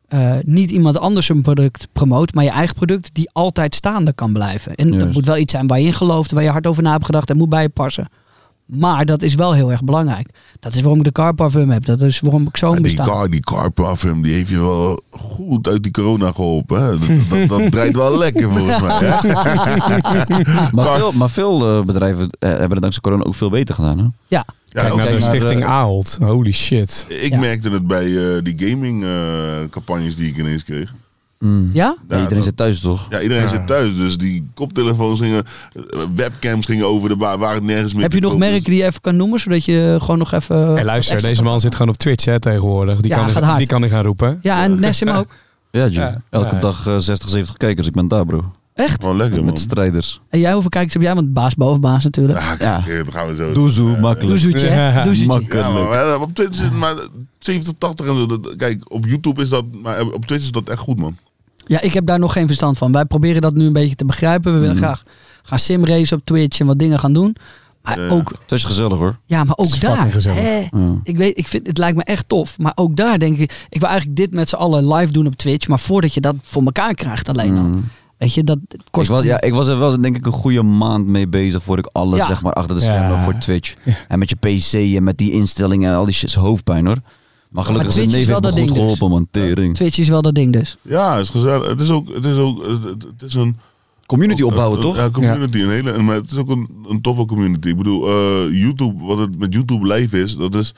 eh, niet iemand anders een product promoot, maar je eigen product die altijd staande kan blijven. En dat moet wel iets zijn waar je in gelooft, waar je hard over na hebt gedacht en moet bij je passen. Maar dat is wel heel erg belangrijk. Dat is waarom ik de car parfum heb. Dat is waarom ik zo'n bestaat. car, die car parfum, die heeft je wel goed uit die corona geholpen. Hè? Dat, dat, dat draait wel lekker volgens mij. Hè? Maar veel, maar veel eh, bedrijven eh, hebben het dankzij corona ook veel beter gedaan. Hè? Ja, Kijk ook- naar de stichting eh, Ahold. Holy shit. ik Ja. merkte het bij eh, die gaming eh, campagnes die ik ineens kreeg. Mm. Ja? Ja, iedereen zit thuis toch? Ja, iedereen zit thuis. Dus die koptelefoons gingen, webcams gingen over de baan, waren nergens meer Heb je nog merken die je even kan noemen, zodat je gewoon nog even... Hey, luister, deze man zit gewoon op Twitch hè, tegenwoordig. Die, Ja, kan, gaat die, hard. die kan hij gaan roepen. Ja, en Nessim ook. Ja. Ja. Elke Ja. dag eh, 60, 70 kijkers. Ik ben daar, bro. Echt? Gewoon lekker, man. Met strijders. En jij, hoeveel kijkers heb jij? Want baas boven baas natuurlijk. Ja, Ja. kijk, dat gaan we zo. Doezoe, makkelijk. Doezoetje, hè? Ja, Doezoetje. makkelijk. Ja, maar, maar op Twitch is het maar 70, 80 en zo. Dat- Kijk, op YouTube is dat, maar op Twitch is dat echt goed, man. Ja, ik heb daar nog geen verstand van. Wij proberen dat nu een beetje te begrijpen. We willen Mhm. graag gaan simracen op Twitch en wat dingen gaan doen. Maar Ja. ook, Het is gezellig hoor. ja, maar ook fucking daar. gezellig. hè, Ja. ik weet, ik vind, het lijkt me echt tof. Maar ook daar denk ik, ik wil eigenlijk dit met z'n allen live doen op Twitch. Maar voordat je dat voor elkaar krijgt alleen al. Weet je, dat het Ik kost... was, ja, ik was er wel denk ik een goede maand mee bezig voordat ik alles Ja. zeg maar achter de Ja. schermen voor Twitch. En met je PC en met die instellingen en al die shit is hoofdpijn hoor. Maar gelukkig is Twitch het wel goed ding dus. geholpen man. Tering. Twitch is wel dat ding dus. Ja, het is gezellig. Het is ook, het is ook, het, is een... Community opbouwen eh, toch? Ja, community. Een hele, en maar het is ook een, een toffe community. Ik bedoel, eh, YouTube, wat het met YouTube live is, dat is...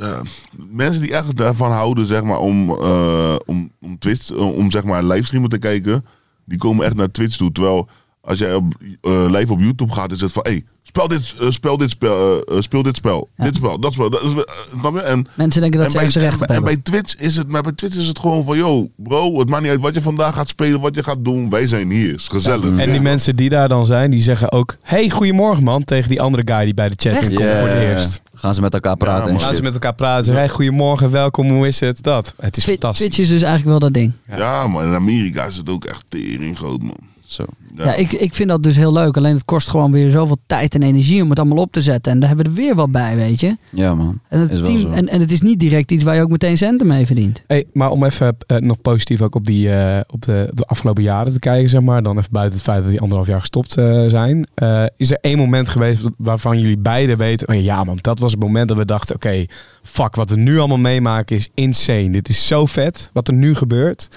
ja, mensen die echt daarvan houden, zeg maar, om, eh, om, om Twitch, eh, om zeg maar livestreamen te kijken, die komen echt naar Twitch toe. Terwijl als jij op, eh, live op YouTube gaat, is het van, hey, speel dit, eh, speel dit spel, eh, eh, speel dit spel, Ja. dit spel, dat spel. Dat is, eh? En Mensen denken dat en ze bij, ergens recht op en, en hebben. bij Twitch is het, maar bij Twitch is het gewoon van, yo, bro, het maakt niet uit wat je vandaag gaat spelen, wat je gaat doen. Wij zijn hier, is gezellig. En die mensen die daar dan zijn, die zeggen ook... Hey, goedemorgen man, tegen die andere guy die bij de chat Echt? in komt voor het eerst. Gaan ze met elkaar praten Ja. Gaan ze met elkaar praten. Hey, goedemorgen, welkom, hoe is het? Dat. Het is fantastisch. Twitch is dus eigenlijk wel dat ding. Ja, maar in Amerika is het ook echt tering groot, man. Zo. Ja, ik, ik vind dat dus heel leuk. Alleen het kost gewoon weer zoveel tijd en energie om het allemaal op te zetten. En daar hebben we er weer wat bij, weet je. Ja man. En het, Is wel team, zo. en, en het is niet direct iets waar je ook meteen centen mee verdient. Hey, maar om even eh, nog positief ook op, die, eh, op, de, op de afgelopen jaren te kijken, zeg maar. Dan even buiten het feit dat die anderhalf jaar gestopt eh, zijn. Eh, is er één moment geweest waarvan jullie beiden weten... Oh ja man, dat was het moment dat we dachten... Oké, fuck, wat we nu allemaal meemaken is insane. Dit is zo vet, wat er nu gebeurt.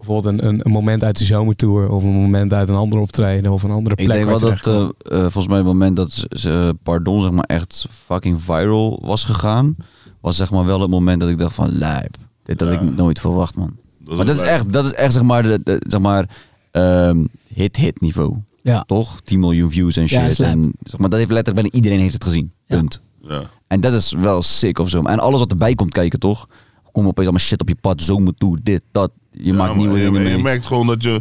Bijvoorbeeld een, een, een moment uit de zomertour... of een moment uit een ander optreden of een andere plek. Ik denk wel dat, eh, eh, volgens mij het moment dat ze- ze, pardon, zeg maar echt fucking viral was gegaan, was zeg maar wel het moment dat ik dacht van, lijp. Dit had Ja. ik nooit verwacht, man. Dat maar dat is echt, dat is echt zeg maar, de, de- zeg maar ehm, hit-hit niveau. Ja. Toch? 10 miljoen views en shit. en, zeg maar, dat heeft letterlijk bijna iedereen heeft het gezien. Ja. Punt. Ja. En dat is wel sick of zo. En alles wat erbij komt kijken, toch? Kom opeens allemaal shit op je pad, zomer toe, dit, dat. Je Ja, maakt maar nieuwe je, dingen je mee. merkt gewoon dat je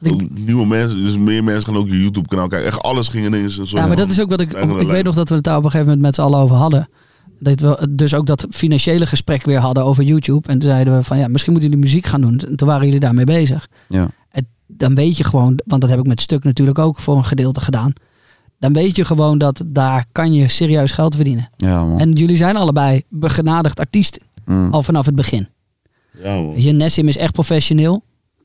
Ik- nieuwe mensen, dus meer mensen gaan ook je YouTube kanaal kijken. Echt alles ging ineens een soort Ja, maar dat is ook wat ik. Ik weet nog dat we het daar op een gegeven moment met z'n allen over hadden. Dat we dus ook dat financiële gesprek weer hadden over YouTube. En toen zeiden we van ja, misschien moeten jullie muziek gaan doen. En toen waren jullie daarmee bezig. Ja. En dan weet je gewoon, want dat heb ik met stuk natuurlijk ook voor een gedeelte gedaan. Dan weet je gewoon dat daar kan je serieus geld verdienen. Ja, man. En jullie zijn allebei begenadigd artiesten. Mm. Al vanaf het begin. Ja, man. Weet je, Nessim is echt professioneel.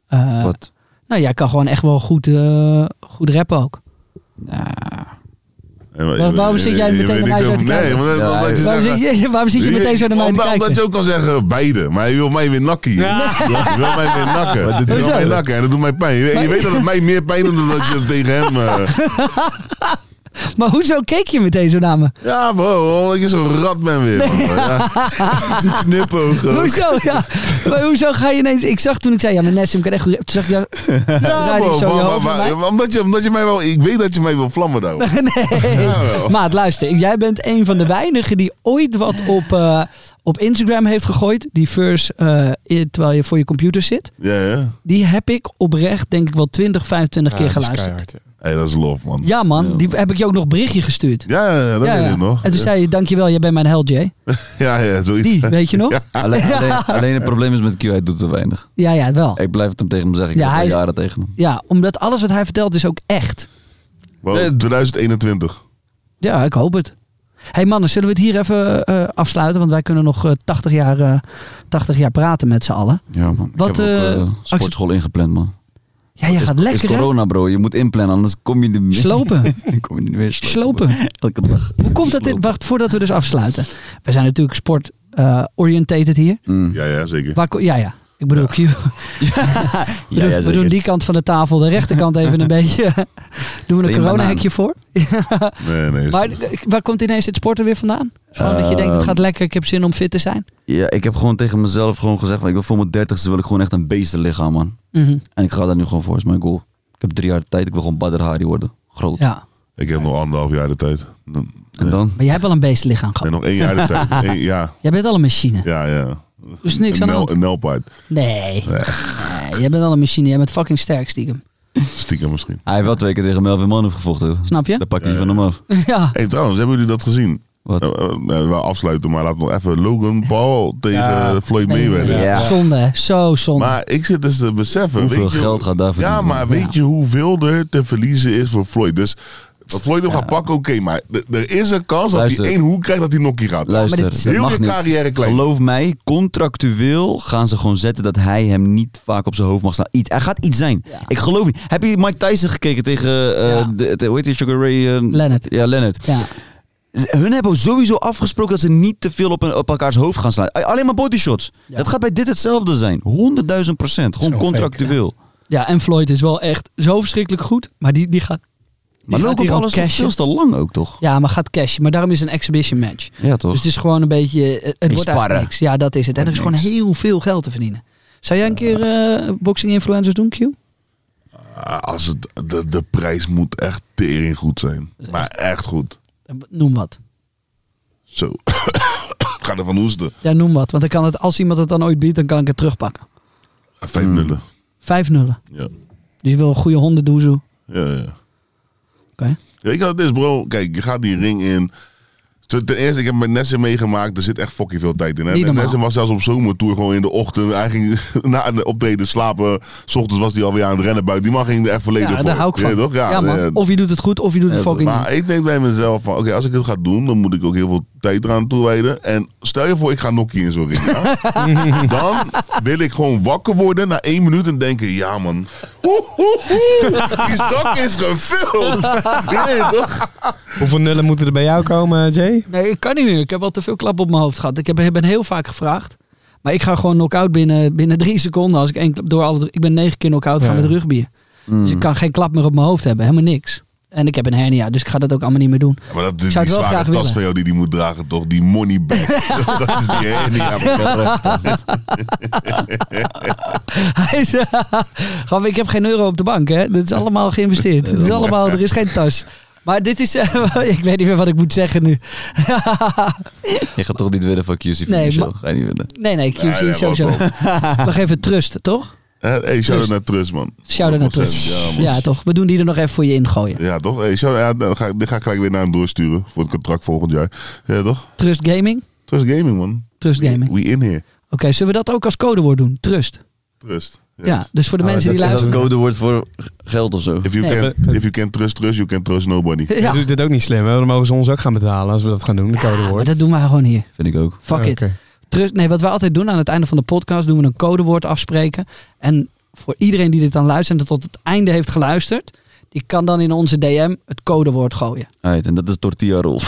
Eh, Wat? nou, jij kan gewoon echt wel goed, eh, goed rappen ook. Ja, maar waarom je- zit jij meteen naar mij zo te Nee, kijken? Ja, dat- dat je Waarom zit je, waarom zit je meteen zo naar mij te Omdat kijken? je ook kan zeggen beide, maar je wil mij weer nakken. hier. Je wil mij weer nakken. Je wil mij nakken en dat doet mij pijn. Je, weet- je weet dat het mij meer pijn doet dan dat je het tegen hem... eh, Maar hoezo keek je meteen zo naar me? Ja bro, omdat je zo'n rat bent weer. man. Ja. Knipogen. Hoezo? Ja. Maar hoezo ga je ineens... Ik zag toen ik zei, ja, maar Nessim kan echt goed... Toen zag ik, ja, je maar- maar- maar- omdat, je, omdat je mij wel... Ik weet dat je mij wil vlammen daar. Nee. Jawel. Maat, luister. Jij bent een van de weinigen die ooit wat op, eh, op Instagram heeft gegooid. Die verse, eh, in- terwijl je voor je computer zit. Ja, ja. Die heb ik oprecht, denk ik wel 20, 25 Ja, keer is geluisterd. keihard, ja. Hey, dat is lof, man. Ja man, die heb ik je ook nog een berichtje gestuurd. Ja, ja, ja, dat ja, weet ja. ik nog. En toen zei je, dankjewel, jij bent mijn held, Jay. Ja, ja, zoiets. Die, weet je nog? Ja. Alleen, alleen, alleen het probleem is met Q, hij doet te weinig. Ja, ja, wel. Ik blijf het hem tegen hem zeggen. Ik Ja, hij is- jaren tegen hem. Ja, omdat alles wat hij vertelt is ook echt. Wow, 2021. Ja, ik hoop het. hey mannen, zullen we het hier even eh, afsluiten? Want wij kunnen nog eh, 80, jaar, eh, 80 jaar praten met z'n allen. Ja, man. Wat, ik heb ook sportschool ingepland, man. Ja, je gaat is lekker hè? corona, bro. Je moet inplannen, anders kom je er meer. Slopen. Dan kom je niet meer slopen. Slopen. Elke dag. Hoe komt dat dit? Wacht, voordat we dus afsluiten. We zijn natuurlijk sport-orientated hier. Mm. Ja, ja, zeker. Waar, ja, ja. Ik bedoel, Q. Ja, we, doen, ja, we zeker. doen die kant van de tafel, de rechterkant even een beetje. doen we een je corona-hekje voor. Nee, nee. Maar waar komt ineens het sporten weer vandaan? Gewoon dat je denkt, het gaat lekker, ik heb zin om fit te zijn. Ja, ik heb gewoon tegen mezelf gewoon gezegd, ik wil voor mijn dertigste wil ik gewoon echt een beestenlichaam, man. Mhm. En ik ga daar nu gewoon voor, is mijn goal. Ik heb drie jaar de tijd, ik wil gewoon Badr Hari worden. Groot. Ja. Ik heb nog anderhalf jaar de tijd. Dan, En dan? Maar jij hebt wel een beestlichaam Nee, gehad. nog één jaar de tijd. Eén- ja, Jij bent al een machine. ja, ja. Dus niks een aan de hand. Een nelpaard. Nee. nee. Jij bent al een machine. Jij bent fucking sterk, stiekem. Stiekem misschien. Hij heeft wel twee keer tegen Melvin Manhoef gevochten. Snap je? Dan pak je van hem af. ja. hey, trouwens, hebben jullie dat gezien? Wat? Uh, uh, wel afsluiten, maar laten we nog even Logan Paul tegen Ja. Floyd Nee, Mayweather. Ja. Zonde, hè. Zo zonde. Maar ik zit dus te beseffen. Hoeveel weet je, geld gaat daar Ja, maar weet je hoeveel er te verliezen is voor Floyd? Dus dat Floyd hem gaat pakken, oké. maar er is een kans dat hij één hoek krijgt dat hij nokkie gaat. Luister, maar dit- Heel mag je niet. carrière klein. Geloof mij, contractueel gaan ze gewoon zetten dat hij hem niet vaak op zijn hoofd mag staan. Iets, hij gaat iets zijn. Ja. Ik geloof niet. Heb je Mike Tyson gekeken tegen, eh Ja. de, de- hoe heet die, Sugar Ray? eh, Leonard. Ja, Leonard. Ja. Hun hebben sowieso afgesproken dat ze niet te veel op, een, op elkaars hoofd gaan slaan. Alleen maar bodyshots. Ja. Dat gaat bij dit hetzelfde zijn. 100.000 procent. Gewoon Zo contractueel. ja, en Floyd is wel echt zo verschrikkelijk goed. Maar die, die gaat... Maar gaat Logan Paul is veel te lang ook, toch? Ja, maar gaat cashen. Maar daarom is het een exhibition match. Ja, toch? Dus het is gewoon een beetje... Het, het wordt eigenlijk sparren. niks. Ja, dat is het. En er is gewoon heel veel geld te verdienen. Zou jij een keer eh boxing influencers doen, Q? Ah, Als het, de, de prijs moet echt tering goed zijn. Maar echt goed. Noem wat. Zo. Ik ga ervan hoesten. Ja, noem wat. Want dan kan het, als iemand het dan ooit biedt, dan kan ik het terugpakken. Vijf Hmm. nullen. 5 nullen. Ja. Dus je wil een goede hondendoezoe. Ja, ja. Oké. Weet je wat het is, bro? Kijk, je gaat die ring in. Ten eerste, ik heb met Nessen meegemaakt. Er zit echt fucking veel tijd in. Hè? Nessen was zelfs op zomertour gewoon in de ochtend. Hij ging na een optreden slapen. S ochtends was hij alweer aan het rennen buiten. Die man ging er echt volledig Ja, voor. daar hou ik toch? Ja, man. eh, Of je doet het goed, of je doet het fucking maar niet. ik denk bij mezelf van, oké, als ik het ga doen, dan moet ik ook heel veel tijd eraan toewijden. En stel je voor, ik ga nokkie in zo'n ring. ja? dan wil ik gewoon wakker worden na één minuut en denken, ja man, Oeh, oeh, oeh, die zak is gevuld. Toch? Hoeveel nullen moeten er bij jou komen, Jay? Nee, ik kan niet meer. Ik heb al te veel klap op mijn hoofd gehad. Ik heb, ben heel vaak gevraagd. Maar ik ga gewoon knock-out binnen, binnen drie seconden. Als ik, één klap door alle, ik ben negen keer knock-out gaan Ja. met rugby. Mm. Dus ik kan geen klap meer op mijn hoofd hebben. Helemaal niks. En ik heb een hernia, dus ik ga dat ook allemaal niet meer doen. Ja, maar dat is die wel zware tas willen. van jou die die moet dragen, toch? Die money bag. dat is die hernia. Hij is, gewoon, ik heb geen euro op de bank, hè. Dit is allemaal geïnvesteerd. Het is allemaal, er is geen tas. Maar dit is, ik weet niet meer wat ik moet zeggen nu. Je gaat toch niet winnen van QC Nee, nee, Ga je niet winnen. Nee, nee, QC wat Nog even trust, toch? Hey, shout-out naar Trust, man. Shout-out naar 100%, trust. Ja. Ja, toch? We doen die er nog even voor je ingooien. Ja, toch? Hey, shout ja, dan ga, ik- dit ga ik gelijk weer naar hem doorsturen. Voor het contract volgend jaar. Ja, toch? Trust Gaming? Trust Gaming, man. Trust Gaming. We in here. Oké, zullen we dat ook als codewoord doen? Trust. Trust. Yes. Ja, dus voor de Oh, mensen die dat- Is dat luisteren. het codewoord voor geld of zo? If you, Nee. can, if you can trust trust, you can trust nobody. Ja, Dat doet dit ook niet slim, hè? Dan mogen ze ons ook gaan betalen als we dat gaan doen, de maar codewoord. dat doen we gewoon hier. Vind ik ook. Fuck Oh, it. Nee, wat we altijd doen aan het einde van de podcast, doen we een codewoord afspreken. En voor iedereen die dit dan luistert en tot het einde heeft geluisterd, die kan dan in onze DM het codewoord gooien. Right, en dat is tortilla roll.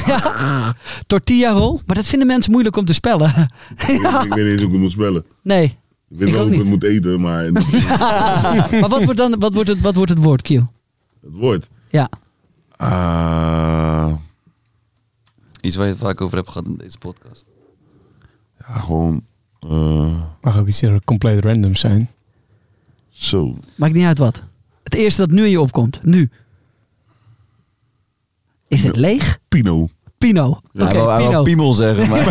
Tortilla roll, maar dat vinden mensen moeilijk om te spellen. Ik, ik weet niet eens hoe ik het moet spellen. Nee. Ik weet Ik wel ook hoe ik het moet eten, maar het maar wat wordt dan wat wordt het, wat wordt het woord, Q? woord. Ja. Ah, Iets waar je het vaak over hebt gehad in deze podcast. Ja, gewoon eh, Mag ook iets heel compleet random zijn. zo. Maakt niet uit wat. Het eerste dat nu in je opkomt. Nu. Is het leeg? Pino. Pino. Hij wou Pino. piemel zeggen, maar...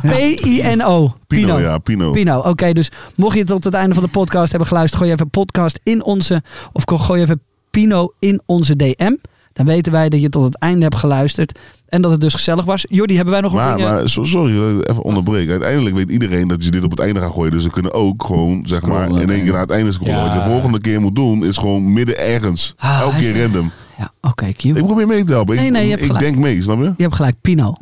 P-I-N-O. Pino, ja, Pino. Pino. Oké, dus mocht je tot het einde van de podcast hebben geluisterd, gooi je even podcast in onze, of gooi je even Pino in onze DM. Dan weten wij dat je tot het einde hebt geluisterd en dat het dus gezellig was. Jordi, hebben wij nog een Maar, dingen? maar so- sorry, even onderbreken. Uiteindelijk weet iedereen dat je dit op het einde gaat gooien. Dus ze kunnen ook gewoon, zeg Scrollen maar, in één keer naar het einde scrollen. Ja. Wat je de volgende keer moet doen, is gewoon midden ergens. Ah, Elke keer random. Ja, oké, Q. Ik probeer mee te helpen. Ik- Nee, nee, je hebt ik gelijk. denk mee, snap je? Je hebt gelijk, Pino.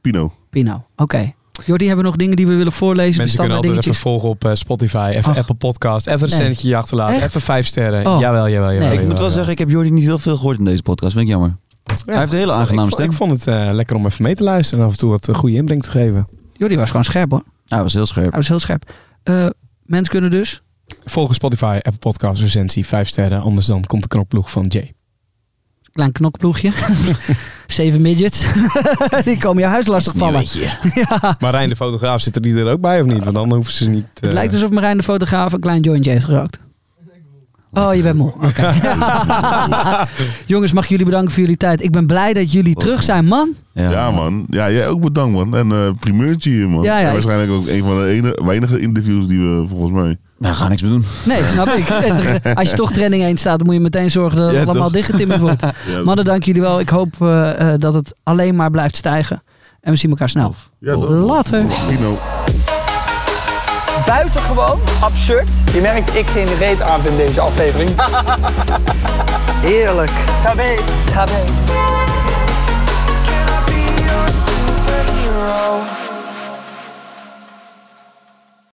Pino. Pino, oké. Jordi, hebben we nog dingen die we willen voorlezen? Mensen kunnen altijd even dingetjes? volgen op eh, Spotify, even Ach. Apple Podcast, even een Nee. centje achterlaten, Echt? even vijf sterren. Oh. Jawel, jawel, jawel. Nee, ik moet jawel, wel zeggen, ik heb Jordi niet heel veel gehoord in deze podcast. Vind ik jammer. Hij heeft een hele aangename ik, stem. Ik vond het eh, lekker om even mee te luisteren en af en toe wat eh, goede inbreng te geven. Jordi was gewoon scherp hoor. Hij was heel scherp. Hij was heel scherp. Eh, mensen kunnen dus Volg Spotify, Apple Podcast, recensie, vijf sterren. Anders dan komt de knopploeg van Jay. klein knokploegje. Zeven midgets. die komen je huis lastig vallen. Marijn de fotograaf zit er die er ook bij of niet? Want dan hoeven ze niet... Het eh, lijkt alsof Marijn de fotograaf een klein jointje heeft gerookt. Oh, je bent moe. Oké. Jongens, mag ik jullie bedanken voor jullie tijd. Ik ben blij dat jullie terug zijn, man. Ja, man. Ja, jij ook bedankt, man. En eh primeurtje hier, man. Ja, ja, En ik- waarschijnlijk ook een van de ene, weinige interviews die we volgens mij... We gaan niks meer doen. Nee, snap ik. Als je toch trending 1 staat, dan moet je meteen zorgen dat het Ja, allemaal dichtgetimmerd wordt. Ja, Mannen, dank jullie wel. Ik hoop eh, eh, dat het alleen maar blijft stijgen. En we zien elkaar snel. ja? Later. Pino. Buitengewoon absurd. Je merkt, ik geen reet aan in deze aflevering. Heerlijk. Tabé. Tabé.